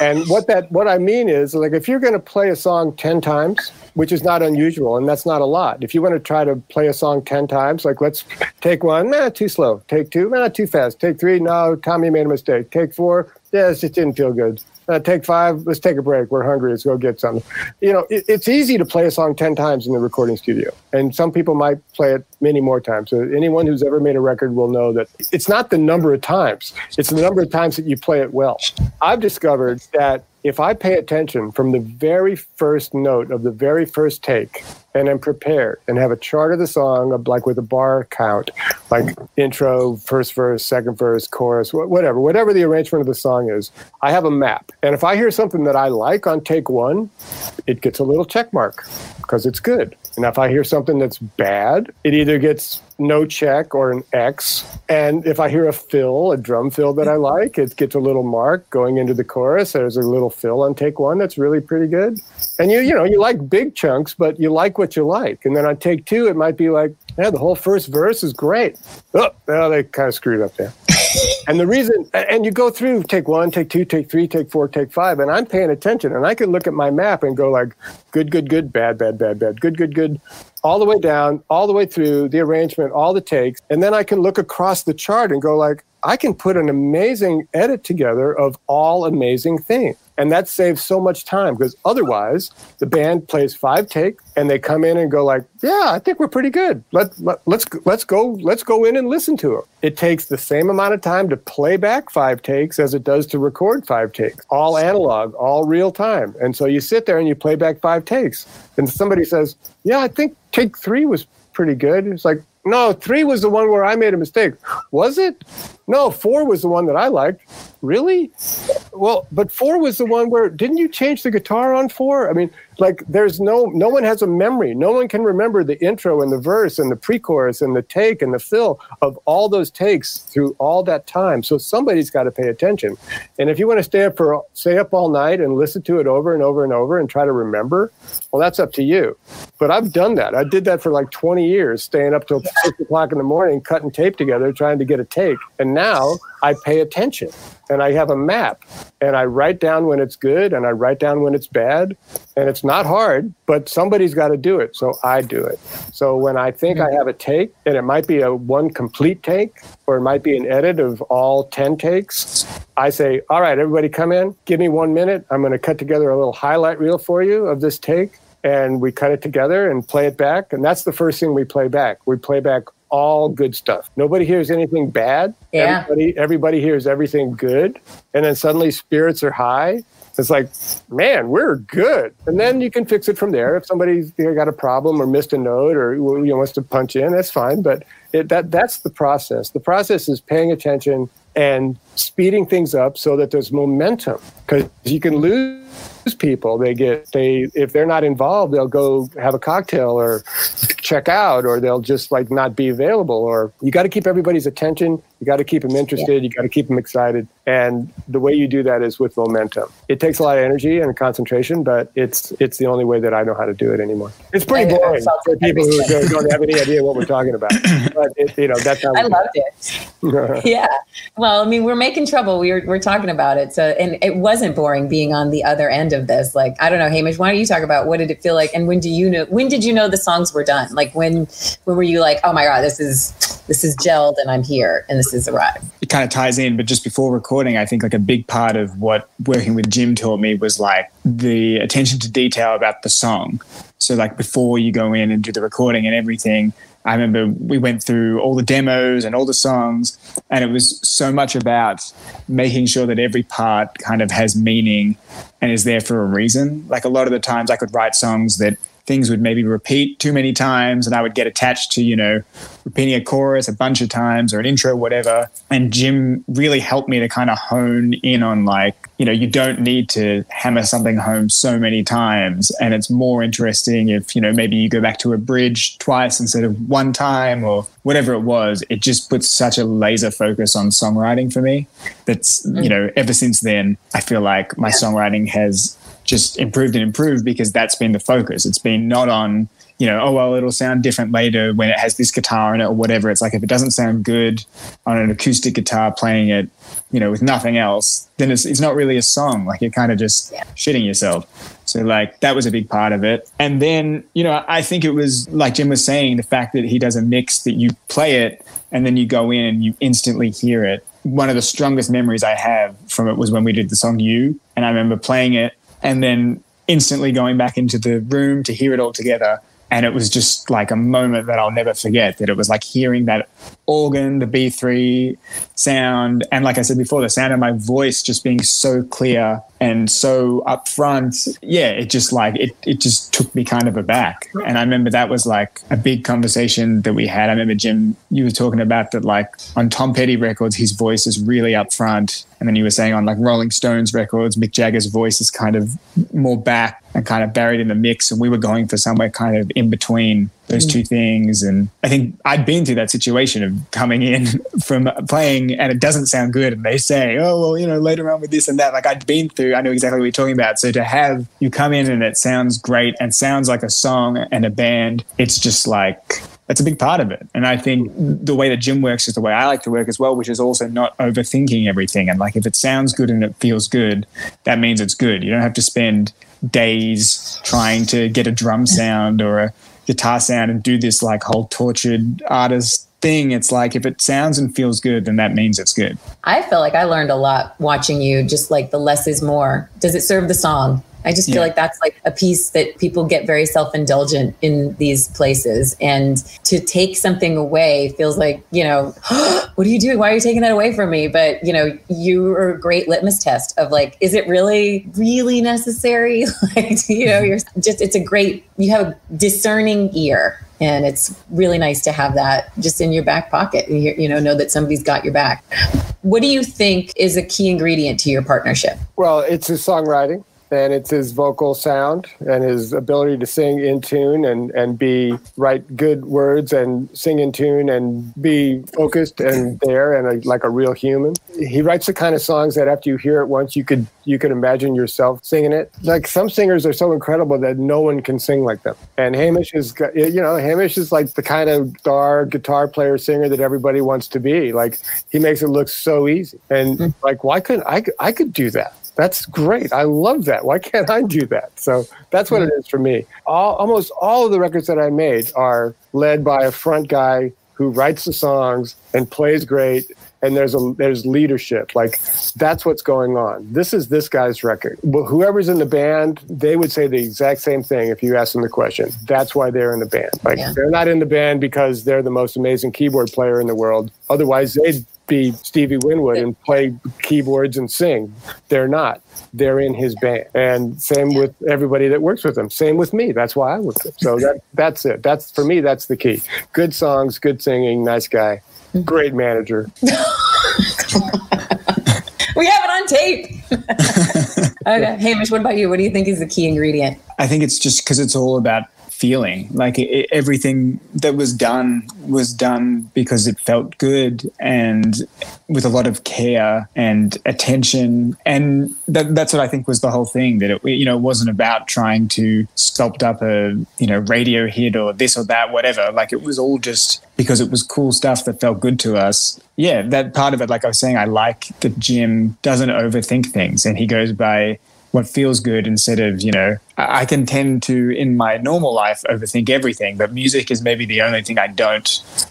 And what that what I mean is like if you're going to play a song 10 times, which is not unusual and that's not a lot. If you want to try to play a song 10 times, like let's take one, nah, too slow. Take two, nah, too fast. Take three, no, Tommy made a mistake. Take four, yeah, it just didn't feel good uh, take five, let's take a break. We're hungry. Let's go get something. You know, it, it's easy to play a song 10 times in the recording studio, and some people might play it many more times. So anyone who's ever made a record will know that it's not the number of times, it's the number of times that you play it well. I've discovered that if I pay attention from the very first note of the very first take and am prepared and have a chart of the song, like with a bar count, like intro, first verse, second verse, chorus, whatever, whatever the arrangement of the song is, I have a map. And if I hear something that I like on take one, it gets a little check mark because it's good. And if I hear something that's bad, it either gets no check or an X. And if I hear a fill, a drum fill that I like, it gets a little mark going into the chorus. There's a little fill on take one that's really pretty good. And you, you know, you like big chunks, but you like what you like. And then on take two, it might be like, yeah, the whole first verse is great. Oh, well, they kind of screwed up there. And the reason, and you go through take one, take two, take three, take four, take five, and I'm paying attention, and I can look at my map and go like, good, good, good, bad, bad, bad, bad, good, good, good, all the way down, all the way through the arrangement, all the takes, and then I can look across the chart and go like, I can put an amazing edit together of all amazing things. And that saves so much time because otherwise the band plays five take and they come in and go like, yeah, I think we're pretty good. Let, let, let's, let's go, let's go in and listen to it. It takes the same amount of time to play back five takes as it does to record five takes, all analog, all real time. And so you sit there and you play back five takes and somebody says, yeah, I think take three was pretty good. It's like, no, three was the one where I made a mistake. Was it? No, four was the one that I liked. Really? Well, but four was the one where didn't you change the guitar on four? I mean, like there's no no one has a memory. No one can remember the intro and the verse and the pre-chorus and the take and the fill of all those takes through all that time. So somebody's got to pay attention. And if you want to stay up for stay up all night and listen to it over and over and over and try to remember, well, that's up to you. But I've done that. I did that for like 20 years, staying up till six o'clock in the morning, cutting tape together, trying to get a take. And now I pay attention and I have a map and I write down when it's good and I write down when it's bad. And it's not hard, but somebody's got to do it. So I do it. So when I think I hmm. have a take, and it might be a one complete take or it might be an edit of all 10 takes, I say, All right, everybody come in, give me one minute. I'm going to cut together a little highlight reel for you of this take. And we cut it together and play it back. And that's the first thing we play back. We play back all good stuff. Nobody hears anything bad. Yeah. Everybody, everybody hears everything good. And then suddenly spirits are high It's like, man, we're good. And then you can fix it from there. If somebody's you know, got a problem or missed a note or you know, wants to punch in, that's fine. But it, that that's the process. The process is paying attention and speeding things up so that there's momentum because you can lose people. They get they if they're not involved they'll go have a cocktail or check out or they'll just like not be available or you got to keep everybody's attention you got to keep them interested you got to keep them excited. And the way you do that is with momentum. It takes a lot of energy and concentration but it's it's the only way that i know how to do it anymore. It's pretty boring for people who don't, don't have any idea what we're talking about but it, you know that's how i loved it. Yeah. Well i mean we're making trouble. We were, we're talking about it. So and it wasn't boring being on the other end of this. Like i don't know hamish why don't you talk about what did it feel like? And when do you know when did you know the songs were done? Like when when were you like oh my god this is this is gelled and i'm here and this is arrived it kind of ties in but just before recording i think like a big part of what working with jim taught me was like the attention to detail about the song. So like before you go in and do the recording and everything I remember we went through all the demos and all the songs, and it was so much about making sure that every part kind of has meaning and is there for a reason. Like a lot of the times, I could write songs that things would maybe repeat too many times and I would get attached to, you know, repeating a chorus a bunch of times or an intro, whatever. And Jim really helped me to kind of hone in on like, you know, you don't need to hammer something home so many times. And it's more interesting if, you know, maybe you go back to a bridge twice instead of one time or whatever it was. It just puts such a laser focus on songwriting for me. That's, mm. you know, ever since then, I feel like my songwriting has just improved and improved because that's been the focus. It's been not on, you know, oh, well, it'll sound different later when it has this guitar in it or whatever. It's like if it doesn't sound good on an acoustic guitar playing it, you know, with nothing else, then it's, it's not really a song. Like you're kind of just shitting yourself. So, like, that was a big part of it. And then, you know, I think it was like Jim was saying, the fact that he does a mix that you play it and then you go in and you instantly hear it. One of the strongest memories I have from it was when we did the song You. And I remember playing it and then instantly going back into the room to hear it all together. And it was just like a moment that I'll never forget that it was like hearing that organ, the B3 sound. And like I said before, the sound of my voice just being so clear and so upfront. Yeah, it just like, it, it just took me kind of aback. And I remember that was like a big conversation that we had. I remember, Jim, you were talking about that, like on Tom Petty records, his voice is really upfront. And then you were saying on like Rolling Stones records, Mick Jagger's voice is kind of more back and kind of buried in the mix. And we were going for somewhere kind of in between those two mm. things. And I think I'd been through that situation of coming in from playing and it doesn't sound good. And they say, oh, well, you know, later on with this and that. Like I'd been through, I know exactly what you're talking about. So to have you come in and it sounds great and sounds like a song and a band, it's just like, that's a big part of it. And I think the way that Jim works is the way I like to work as well, which is also not overthinking everything. And like if it sounds good and it feels good, that means it's good. You don't have to spend days trying to get a drum sound or a guitar sound and do this like whole tortured artist thing. It's like if it sounds and feels good, then that means it's good. I feel like I learned a lot watching you, just like the less is more. Does it serve the song? I just feel yeah. like that's like a piece that people get very self indulgent in these places. And to take something away feels like, you know, what are you doing? Why are you taking that away from me? But, you know, you are a great litmus test of like, is it really, really necessary? like, you know, you're just, it's a great, you have a discerning ear. And it's really nice to have that just in your back pocket. You, you know, know that somebody's got your back. What do you think is a key ingredient to your partnership? Well, it's his songwriting and it's his vocal sound and his ability to sing in tune and, and be write good words and sing in tune and be focused and there and a, like a real human. He writes the kind of songs that after you hear it once, you could you could imagine yourself singing it. Like some singers are so incredible that no one can sing like them. And Hamish is, you know, Hamish is like the kind of star guitar player singer that everybody wants to be. Like he makes it look so easy. And hmm. like, why couldn't I? I could do that that's great. I love that. Why can't I do that? So that's what it is for me. All, almost all of the records that I made are led by a front guy who writes the songs and plays great and there's a there's leadership like that's what's going on this is this guy's record but whoever's in the band they would say the exact same thing if you ask them the question that's why they're in the band like yeah. they're not in the band because they're the most amazing keyboard player in the world otherwise they'd be Stevie Winwood and play keyboards and sing. They're not. They're in his band. And same with everybody that works with him. Same with me. That's why I work with him. So that that's it. That's for me, that's the key. Good songs, good singing, nice guy, great manager. we have it on tape. okay. Hamish, what about you? What do you think is the key ingredient? I think it's just because it's all about feeling. Like it, everything that was done was done because it felt good and with a lot of care and attention. And that, that's what i think was the whole thing that it you know wasn't about trying to sculpt up a you know radio hit or this or that whatever. Like it was all just because it was cool stuff that felt good to us. Yeah that part of it like i was saying i like that jim doesn't overthink things. And he goes by what feels good instead of you know I can tend to in my normal life overthink everything, but music is maybe the only thing I don't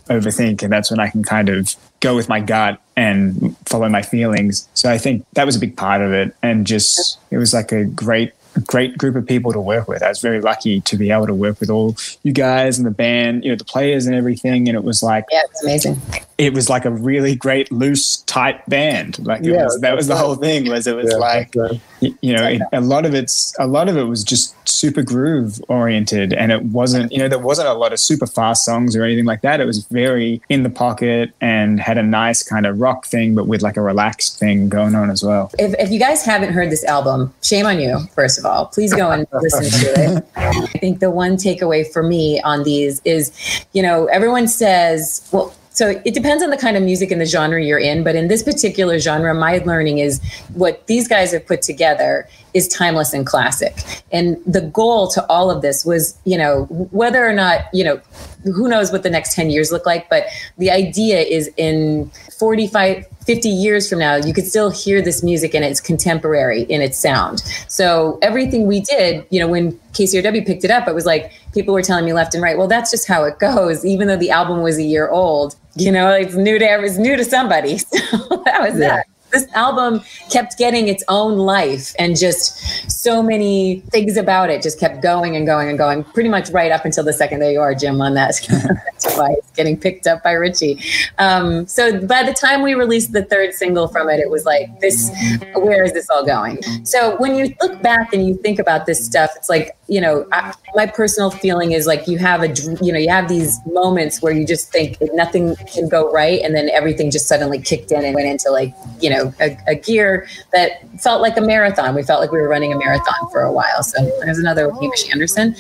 overthink, and that's when I can kind of go with my gut and follow my feelings. So I think that was a big part of it, and just it was like a great great group of people to work with. I was very lucky to be able to work with all you guys and the band, you know, the players and everything. And it was like, yeah, it's amazing. It was like a really great, loose, tight band. Like, yeah, was, that was the whole thing. Was it was yeah, like, right. you know, it, a lot of it's a lot of it was just super groove oriented, and it wasn't, you know, there wasn't a lot of super fast songs or anything like that. It was very in the pocket and had a nice kind of rock thing, but with like a relaxed thing going on as well. If, if you guys haven't heard this album, shame on you. First of all, please go and listen to it. I think the one takeaway for me on these is, you know, everyone says, well so it depends on the kind of music and the genre you're in. But in this particular genre, my learning is what these guys have put together is timeless and classic. And the goal to all of this was, you know, whether or not, you know, who knows what the next 10 years look like, but the idea is in 45, 50 years from now, you could still hear this music and it's contemporary in its sound. So everything we did, you know, when KCRW picked it up, it was like people were telling me left and right, well, that's just how it goes. Even though the album was a year old, you know, it's new to it's new to somebody. So that was yeah. that this album kept getting its own life and just so many things about it just kept going and going and going pretty much right up until the second there you are jim on that that's why it's getting picked up by richie. Um, so by the time we released the third single from it it was like this where is this all going? So when you look back and you think about this stuff it's like you know I, my personal feeling is like you have a you know you have these moments where you just think nothing can go right and then everything just suddenly kicked in and went into like you know a, a, gear that felt like a marathon. We felt like we were running a marathon for a while. So there's another Hamish Anderson.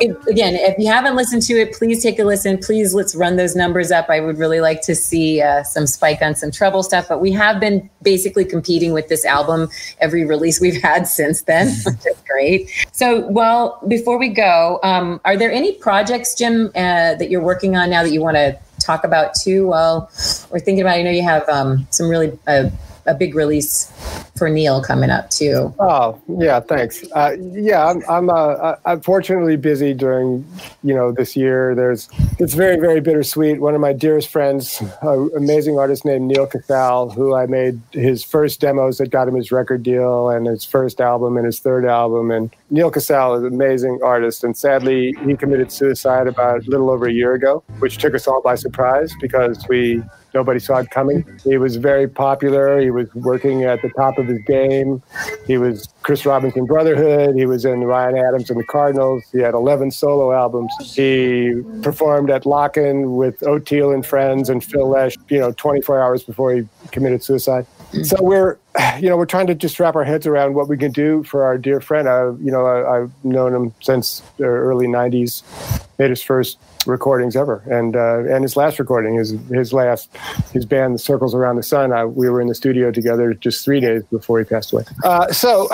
It, again, if you haven't listened to it, please take a listen. Please let's run those numbers up. I would really like to see uh, some spike on some trouble stuff. But we have been basically competing with this album every release we've had since then, which is great. So, before we go, um, are there any projects, Jim, uh, that you're working on now that you want to talk about too? Well, we're thinking about. I know you have um, some really uh, a big release for Neal coming up too. Oh yeah, thanks. Uh, yeah, I'm I'm, uh, I'm fortunately busy during you know this year. There's it's very very bittersweet. One of my dearest friends, an amazing artist named Neal Casal, who I made his first demos that got him his record deal and his first album and his third album. And Neal Casal is an amazing artist, and sadly he committed suicide about a little over a year ago, which took us all by surprise because we nobody saw it coming. He was very popular. He was working at the top of his game. He was Chris Robinson Brotherhood. He was in Ryan Adams and the Cardinals. He had 11 solo albums. He performed at Lockn' with Oteil and Friends and Phil Lesh, you know, 24 hours before he committed suicide. So we're, you know, we're trying to just wrap our heads around what we can do for our dear friend. I, you know, I, have known him since the early '90s. Made his first recordings ever, and uh, and his last recording, his his last, his band, Circles Around the Sun. I, we were in the studio together just three days before he passed away. Uh, so,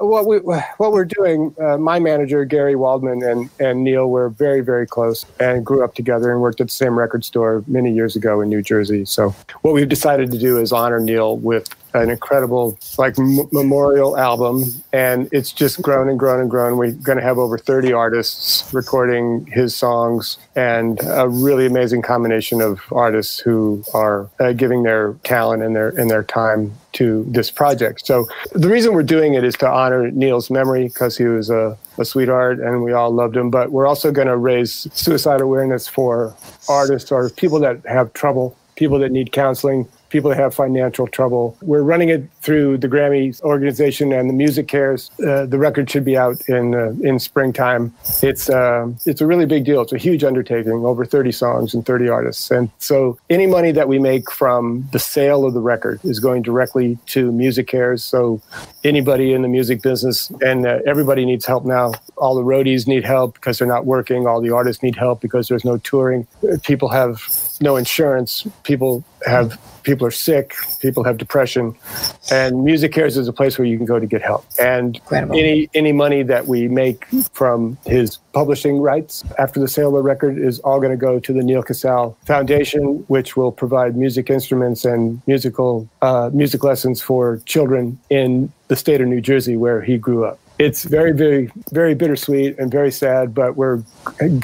what we what we're doing, uh, my manager Gary Waldman and and Neal were very very close and grew up together and worked at the same record store many years ago in New Jersey. So, what we've decided to do is honor Neal with an incredible like m- memorial album and it's just grown and grown and grown. We're going to have over 30 artists recording his songs and a really amazing combination of artists who are uh, giving their talent and their and their time to this project. So the reason we're doing it is to honor neal's memory because he was a, a sweetheart and we all loved him but we're also going to raise suicide awareness for artists or people that have trouble people that need counseling, people that have financial trouble. We're running it through the Grammy organization and the Music Cares. Uh, the record should be out in uh, in springtime. It's uh, it's a really big deal. It's a huge undertaking, over 30 songs and 30 artists. And so any money that we make from the sale of the record is going directly to Music Cares. So anybody in the music business and uh, everybody needs help now. All the roadies need help because they're not working. All the artists need help because there's no touring. People have no insurance. People have people are sick, people have depression, and Music Cares is a place where you can go to get help. And Incredible. any any money that we make from his publishing rights after the sale of the record is all going to go to the Neal Casal Foundation, which will provide music instruments and musical uh, music lessons for children in the state of New Jersey where he grew up it's very, very, very bittersweet and very sad, but we're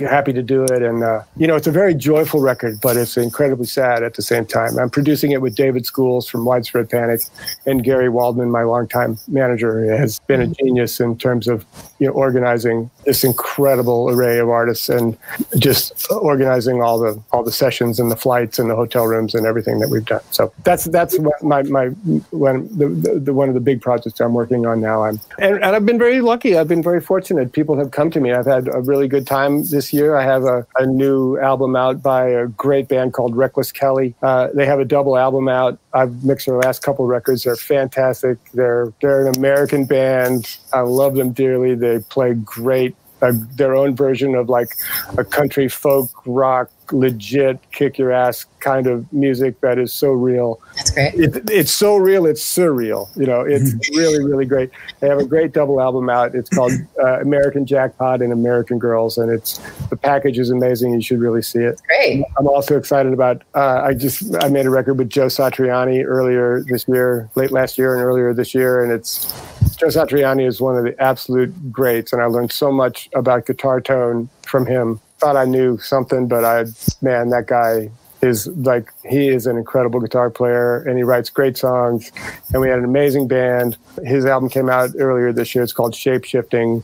happy to do it. And, uh, you know, it's a very joyful record, but it's incredibly sad at the same time. I'm producing it with David Schools from Widespread Panic and Gary Waldman, my longtime manager, has been a genius in terms of, you know, organizing this incredible array of artists and just organizing all the, all the sessions and the flights and the hotel rooms and everything that we've done. So that's, that's my, my, one, the, the, the one of the big projects I'm working on now. I'm, and, and I've been very lucky. I've been very fortunate. People have come to me. I've had a really good time this year. I have a, a new album out by a great band called Reckless Kelly. Uh, they have a double album out. I've mixed their last couple records. They're fantastic. They're they're an American band. I love them dearly. They play great. Uh, their own version of like a country folk rock legit kick your ass kind of music that is so real. That's great. It, it's so real, it's surreal. You know, it's really, really great. They have a great double album out. It's called uh, American Jackpot and American Girls, and it's the package is amazing. You should really see it. Great. I'm also excited about. Uh, I just I made a record with Joe Satriani earlier this year, late last year, and earlier this year, and it's Joe Satriani is one of the absolute greats, and I learned so much about guitar tone from him thought I knew something, but I, man, that guy is like he is an incredible guitar player and he writes great songs and we had an amazing band. His album came out earlier this year. It's called Shapeshifting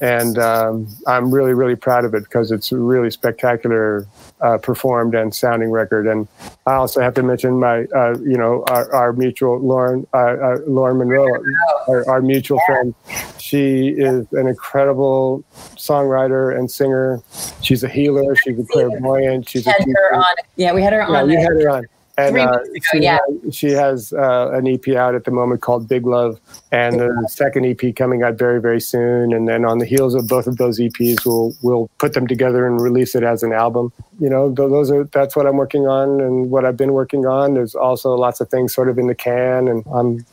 and um, i'm really really proud of it because it's a really spectacular uh, performed and sounding record and i also have to mention my uh, you know our, our mutual lauren uh, uh lauren monroe our, our mutual friend she is an incredible songwriter and singer she's a healer she's a clairvoyant she's a Had her on. Yeah, we had her yeah, on. you there. had her on. And uh, she, yeah. has, she has uh, an EP out at the moment called Big Love, and the second EP coming out very, very soon. And then on the heels of both of those EPs, we'll we'll put them together and release it as an album. You know, those are that's what I'm working on and what I've been working on. There's also lots of things sort of in the can, and I'm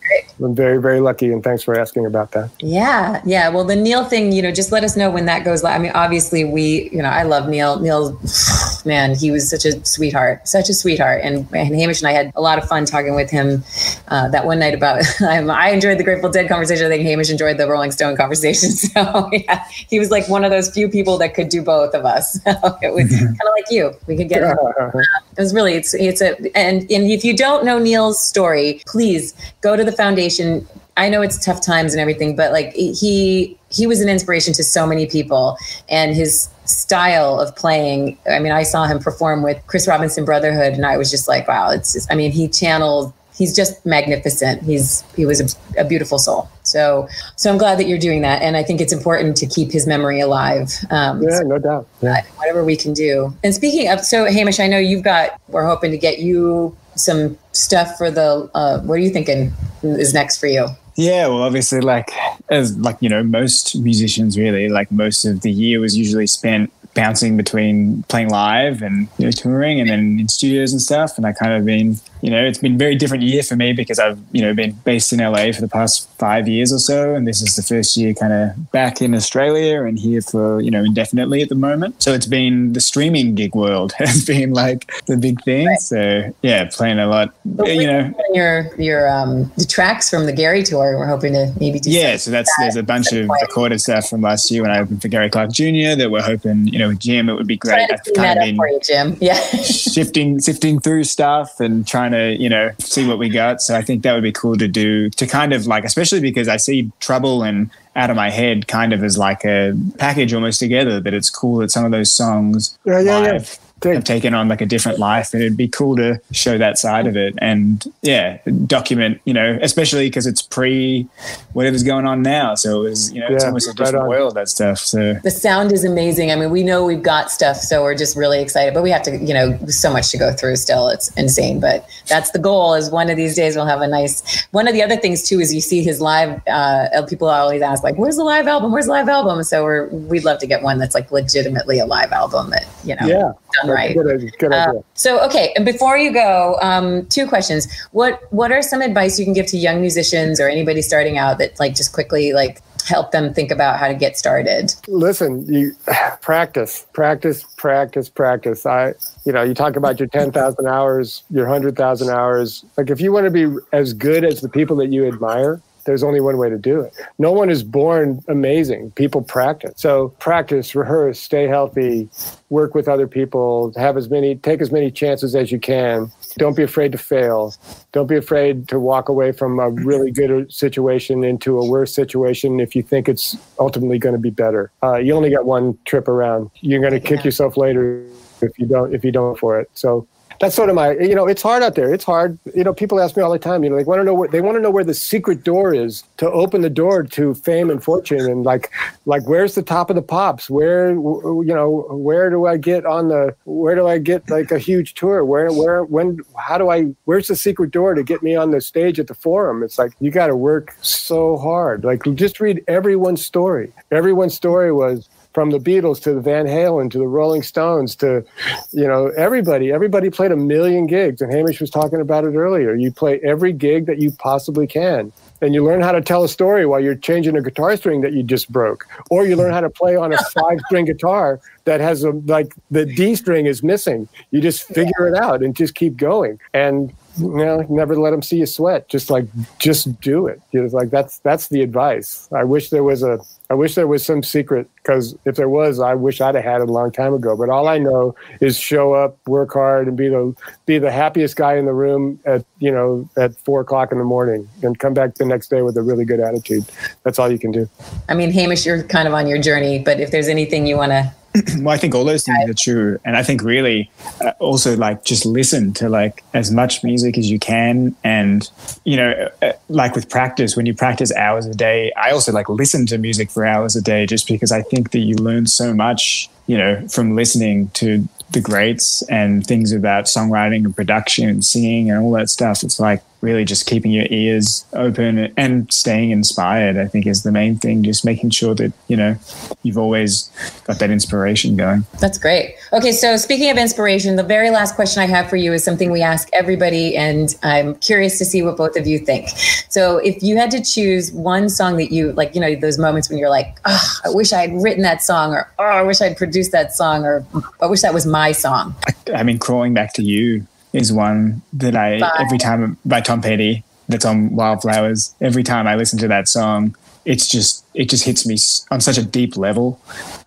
I'm very, very lucky. And thanks for asking about that. Yeah, yeah. Well, the Neal thing, you know, just let us know when that goes live. I mean, obviously, we, you know, I love Neal. Neal, man, he was such a sweetheart, such a sweetheart. And, and Hamish and I had a lot of fun talking with him uh, that one night about. I enjoyed the Grateful Dead conversation. I think Hamish enjoyed the Rolling Stone conversation. So yeah, he was like one of those few people that could do both of us. So it was kind of like you. We could get. It was really it's it's a and and if you don't know Neal's story, please go to the foundation. I know it's tough times and everything, but like he he was an inspiration to so many people, and his style of playing. I mean, I saw him perform with Chris Robinson Brotherhood, and I was just like, wow, it's. Just, I mean, he channeled. He's just magnificent. He's he was a, a beautiful soul. So so I'm glad that you're doing that, and I think it's important to keep his memory alive. Um, Yeah, no doubt. Yeah. whatever we can do. And speaking of, so Hamish, I know you've got. We're hoping to get you some stuff for the. Uh, what are you thinking is next for you? Yeah, well, obviously, like as like you know, most musicians really like most of the year was usually spent bouncing between playing live and you know touring and then in studios and stuff. And I kind of been you know it's been a very different year for me because I've you know been based in LA for the past five years or so, and this is the first year kind of back in Australia and here for you know indefinitely at the moment. So it's been the streaming gig world has been like the big thing. Right. So yeah, playing a lot. You know, your your um the tracks from the Gary tour. We're hoping to maybe do. yeah, so that's there's a bunch of point. recorded stuff from last year when I opened for Gary Clark Jr. that we're hoping, you know, with Jim, it would be great. I've kind of been for you, Jim. Yeah. shifting, sifting through stuff and trying to, you know, see what we got. So I think that would be cool to do to kind of like, especially because I see Trouble and Out of My Head kind of as like a package almost together. That it's cool that some of those songs Yeah, yeah, yeah. Live Take- have taken on like a different life, and it'd be cool to show that side of it, and yeah, document. You know, especially because it's pre whatever's going on now, so it was you know it's Yeah, almost a right different on. world that stuff. So The sound is amazing. I mean, we know we've got stuff, so we're just really excited. But we have to, you know, so much to go through still. It's insane. But that's the goal. Is one of these days we'll have a nice. One of the other things too is you see his live. Uh, people always ask like, "Where's the live album? Where's the live album?" So we're we'd love to get one that's like legitimately a live album that you know Yeah, done right. good, good Uh, so okay, and before you go, um, two questions. What what are some advice you can give to young musicians or anybody starting out that like just quickly like help them think about how to get started? listen you practice practice practice practice i you know you talk about your 10,000 hours your 100,000 hours like if you want to be as good as the people that you admire there's only one way to do it no one is born amazing people practice so practice rehearse stay healthy work with other people have as many take as many chances as you can don't be afraid to fail don't be afraid to walk away from a really good situation into a worse situation if you think it's ultimately going to be better. Uh, you only got one trip around. You're going to kick yourself later if you don't if you don't for it. So that's sort of my you know it's hard out there. It's hard. You know people ask me all the time. You know they want to know where they want to know where the secret door is to open the door to fame and fortune and like like where's the top of the pops? Where you know where do I get on the where do I get like a huge tour? Where where when how do I where's the secret door to get me on the stage at the forum? It's like you got to work so hard. Like just read everyone's story. Everyone's story was from the Beatles to the Van Halen to the Rolling Stones to, you know, everybody. Everybody played a million gigs, and Hamish was talking about it earlier. You play every gig that you possibly can, and you learn how to tell a story while you're changing a guitar string that you just broke, or you learn how to play on a five-string guitar that has a like the D string is missing. You just figure it out and just keep going, and you know, never let them see you sweat. Just like, just do it. You know, it's like that's that's the advice. I wish there was a, I wish there was some secret because if there was, I wish I'd have had it a long time ago. But all I know is show up, work hard, and be the be the happiest guy in the room at you know at four o'clock in the morning, and come back the next day with a really good attitude. That's all you can do. I mean, Hamish, you're kind of on your journey, but if there's anything you want to, well, I think all those things are true, and I think really uh, also like just listen to like as much music as you can, and you know, uh, like with practice, when you practice hours a day, I also like listen to music for hours a day, just because I think that you learn so much, you know, from listening to the greats and things about songwriting and production and singing and all that stuff. It's like really just keeping your ears open and staying inspired, I think is the main thing. Just making sure that, you know, you've always got that inspiration going. that's great. Okay, so speaking of inspiration, the very last question I have for you is something we ask everybody, and I'm curious to see what both of you think. So, if you had to choose one song that you like, you know, those moments when you're like, oh, I wish I had written that song, or oh, I wish I'd produced that song, or I wish that was my song. I mean, crawling back to you is one that I By- every time by Tom Petty that's on Wildflowers. Every time I listen to that song, it's just it just hits me on such a deep level,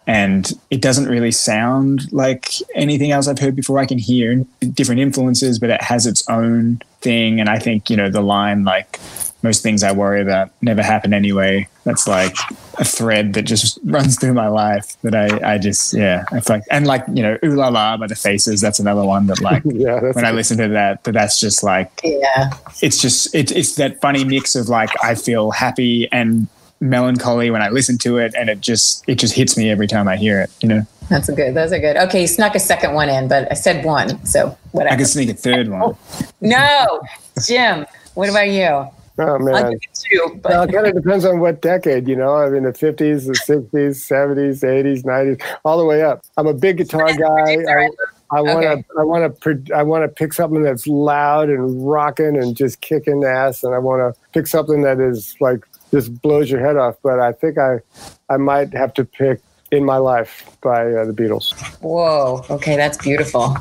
and it doesn't really sound like anything else I've heard before. I can hear different influences, but it has its own thing. And I think you know the line like most things I worry about never happen anyway. That's like a thread that just runs through my life that I, I just, yeah, I like, and like, you know, Ooh La La by the Faces, that's another one that like, Yeah, that's when I listen to that, that that's just like, Yeah, it's just, it, it's that funny mix of like, I feel happy and melancholy when I listen to it. And it just, it just hits me every time I hear it, you know, that's a good. Those are good. Okay, you snuck a second one in, but I said one, so whatever. I could sneak a third one. no, Jim. What about you? Oh man. two, but Well, it kind of depends on what decade, you know. I mean, the 50s, the 60s, 70s, 80s, 90s, all the way up. I'm a big guitar guy. I, I want to, Okay. I want to, I want to pick something that's loud and rocking and just kicking ass, and I want to pick something that is like just blows your head off. But I think I, I might have to pick "In My Life" by uh, the Beatles. whoa. Okay, that's beautiful.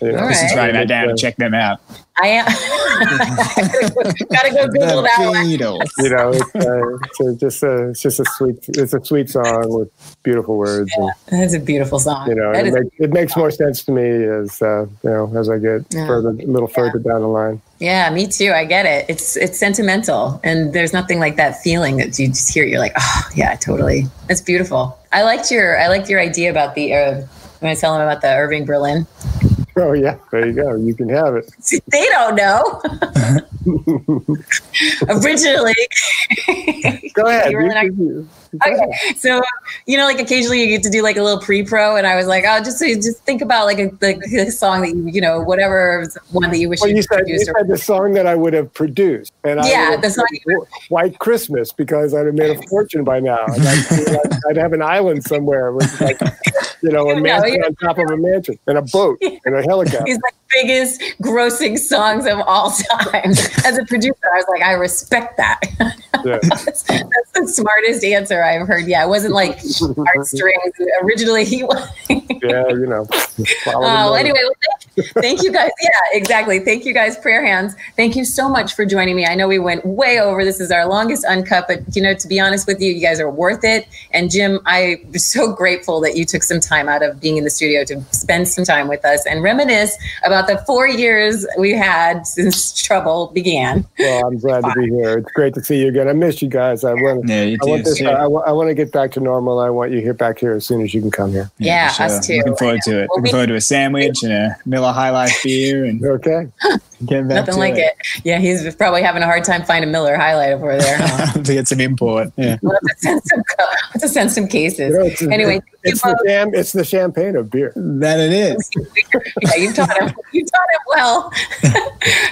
You know? All Just right. writing that down and check them out. I am. Gotta go Google that one. You know, it's, uh, it's a, just a, it's just a sweet, it's a sweet song with beautiful words. And, That's a beautiful song. you know, That it, is- make, it makes more sense to me as uh, you know as I get Yeah. further, a little further down the line. yeah, me too. I get it. It's it's sentimental, and there's nothing like that feeling that you just hear. it, You're like, oh yeah, totally. It's beautiful. I liked your I liked your idea about the. Uh, I'm going to tell him about the Irving Berlin. Oh yeah, there you go. You can have it. They don't know. Originally, Go ahead. You really You- not- you- go ahead. okay. So you know, like occasionally you get to do like a little pre-pro, and I was like, oh, just just think about like a, like a song that you you know whatever one that you wish Well, you you said, produced. or- said the song that I would have produced, and I Yeah, the song White Christmas because I'd have made a fortune by now. And I'd, I'd have an island somewhere with like, you know, a mansion you- on top of a mansion and a boat and a helicopter. These like biggest grossing songs of all time. As a producer, I was like, I respect that. Yeah. that's, that's the smartest answer I've heard. Yeah, it wasn't like heartstrings. Originally, he was. Yeah, you know. the Oh, anyway, well, thank, thank you guys. Yeah, exactly. Thank you guys, prayer hands. Thank you so much for joining me. I know we went way over. This is our longest uncut, but you know, to be honest with you, you guys are worth it. And Jim, I'm so grateful that you took some time out of being in the studio to spend some time with us and reminisce about the four years we had since trouble began. Well, I'm glad to be here. It's great to see you again. I miss you guys. I want. Yeah, you I want this. Yeah. I, I want to get back to normal. I want you here back here as soon as you can come here. Yeah, for us too. Looking forward to it. Well, we- Looking forward to a sandwich and a Miller High Life beer and Okay. getting back Nothing to like it. Yeah, he's probably having a hard time finding Miller High Life over there. Huh? to get some import. Yeah. we'll, have to send some, we'll have to send some cases. You know, it's, anyway, thank it's the both. jam. It's the champagne of beer. That it is. yeah, you taught him. You taught him well.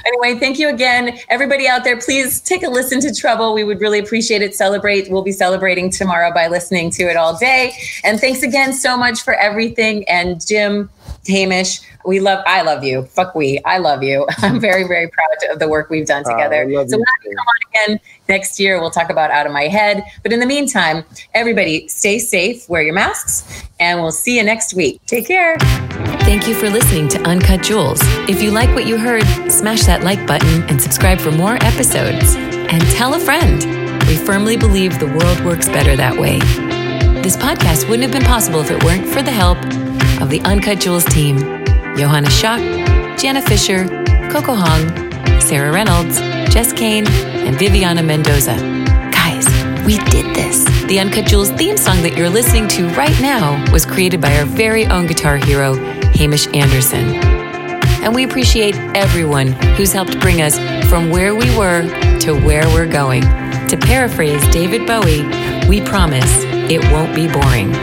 anyway, thank you again, everybody out there. Please take a listen to Trouble. We would really appreciate it. Celebrate. We'll be celebrating tomorrow by listening to it all day. And thanks again so much for everything. And Jim, Hamish, we love. I love you. Fuck we. I love you. I'm very very proud of the work we've done Oh, together. I love so you we'll have you too. come on again next year. We'll talk about Out of My Head. But in the meantime, everybody stay safe, wear your masks, and we'll see you next week. Take care. Thank you for listening to Uncut Jewels. If you like what you heard, smash that like button and subscribe for more episodes. And tell a friend. We firmly believe the world works better that way. This podcast wouldn't have been possible if it weren't for the help of the Uncut Jewels team Johanna Schock, Jana Fisher, Coco Hong, Sarah Reynolds, Jess Kane, and Viviana Mendoza. Guys, we did this. The Uncut Jewels theme song that you're listening to right now was created by our very own guitar hero, Hamish Anderson. And we appreciate everyone who's helped bring us from where we were to where we're going. To paraphrase David Bowie, we promise it won't be boring.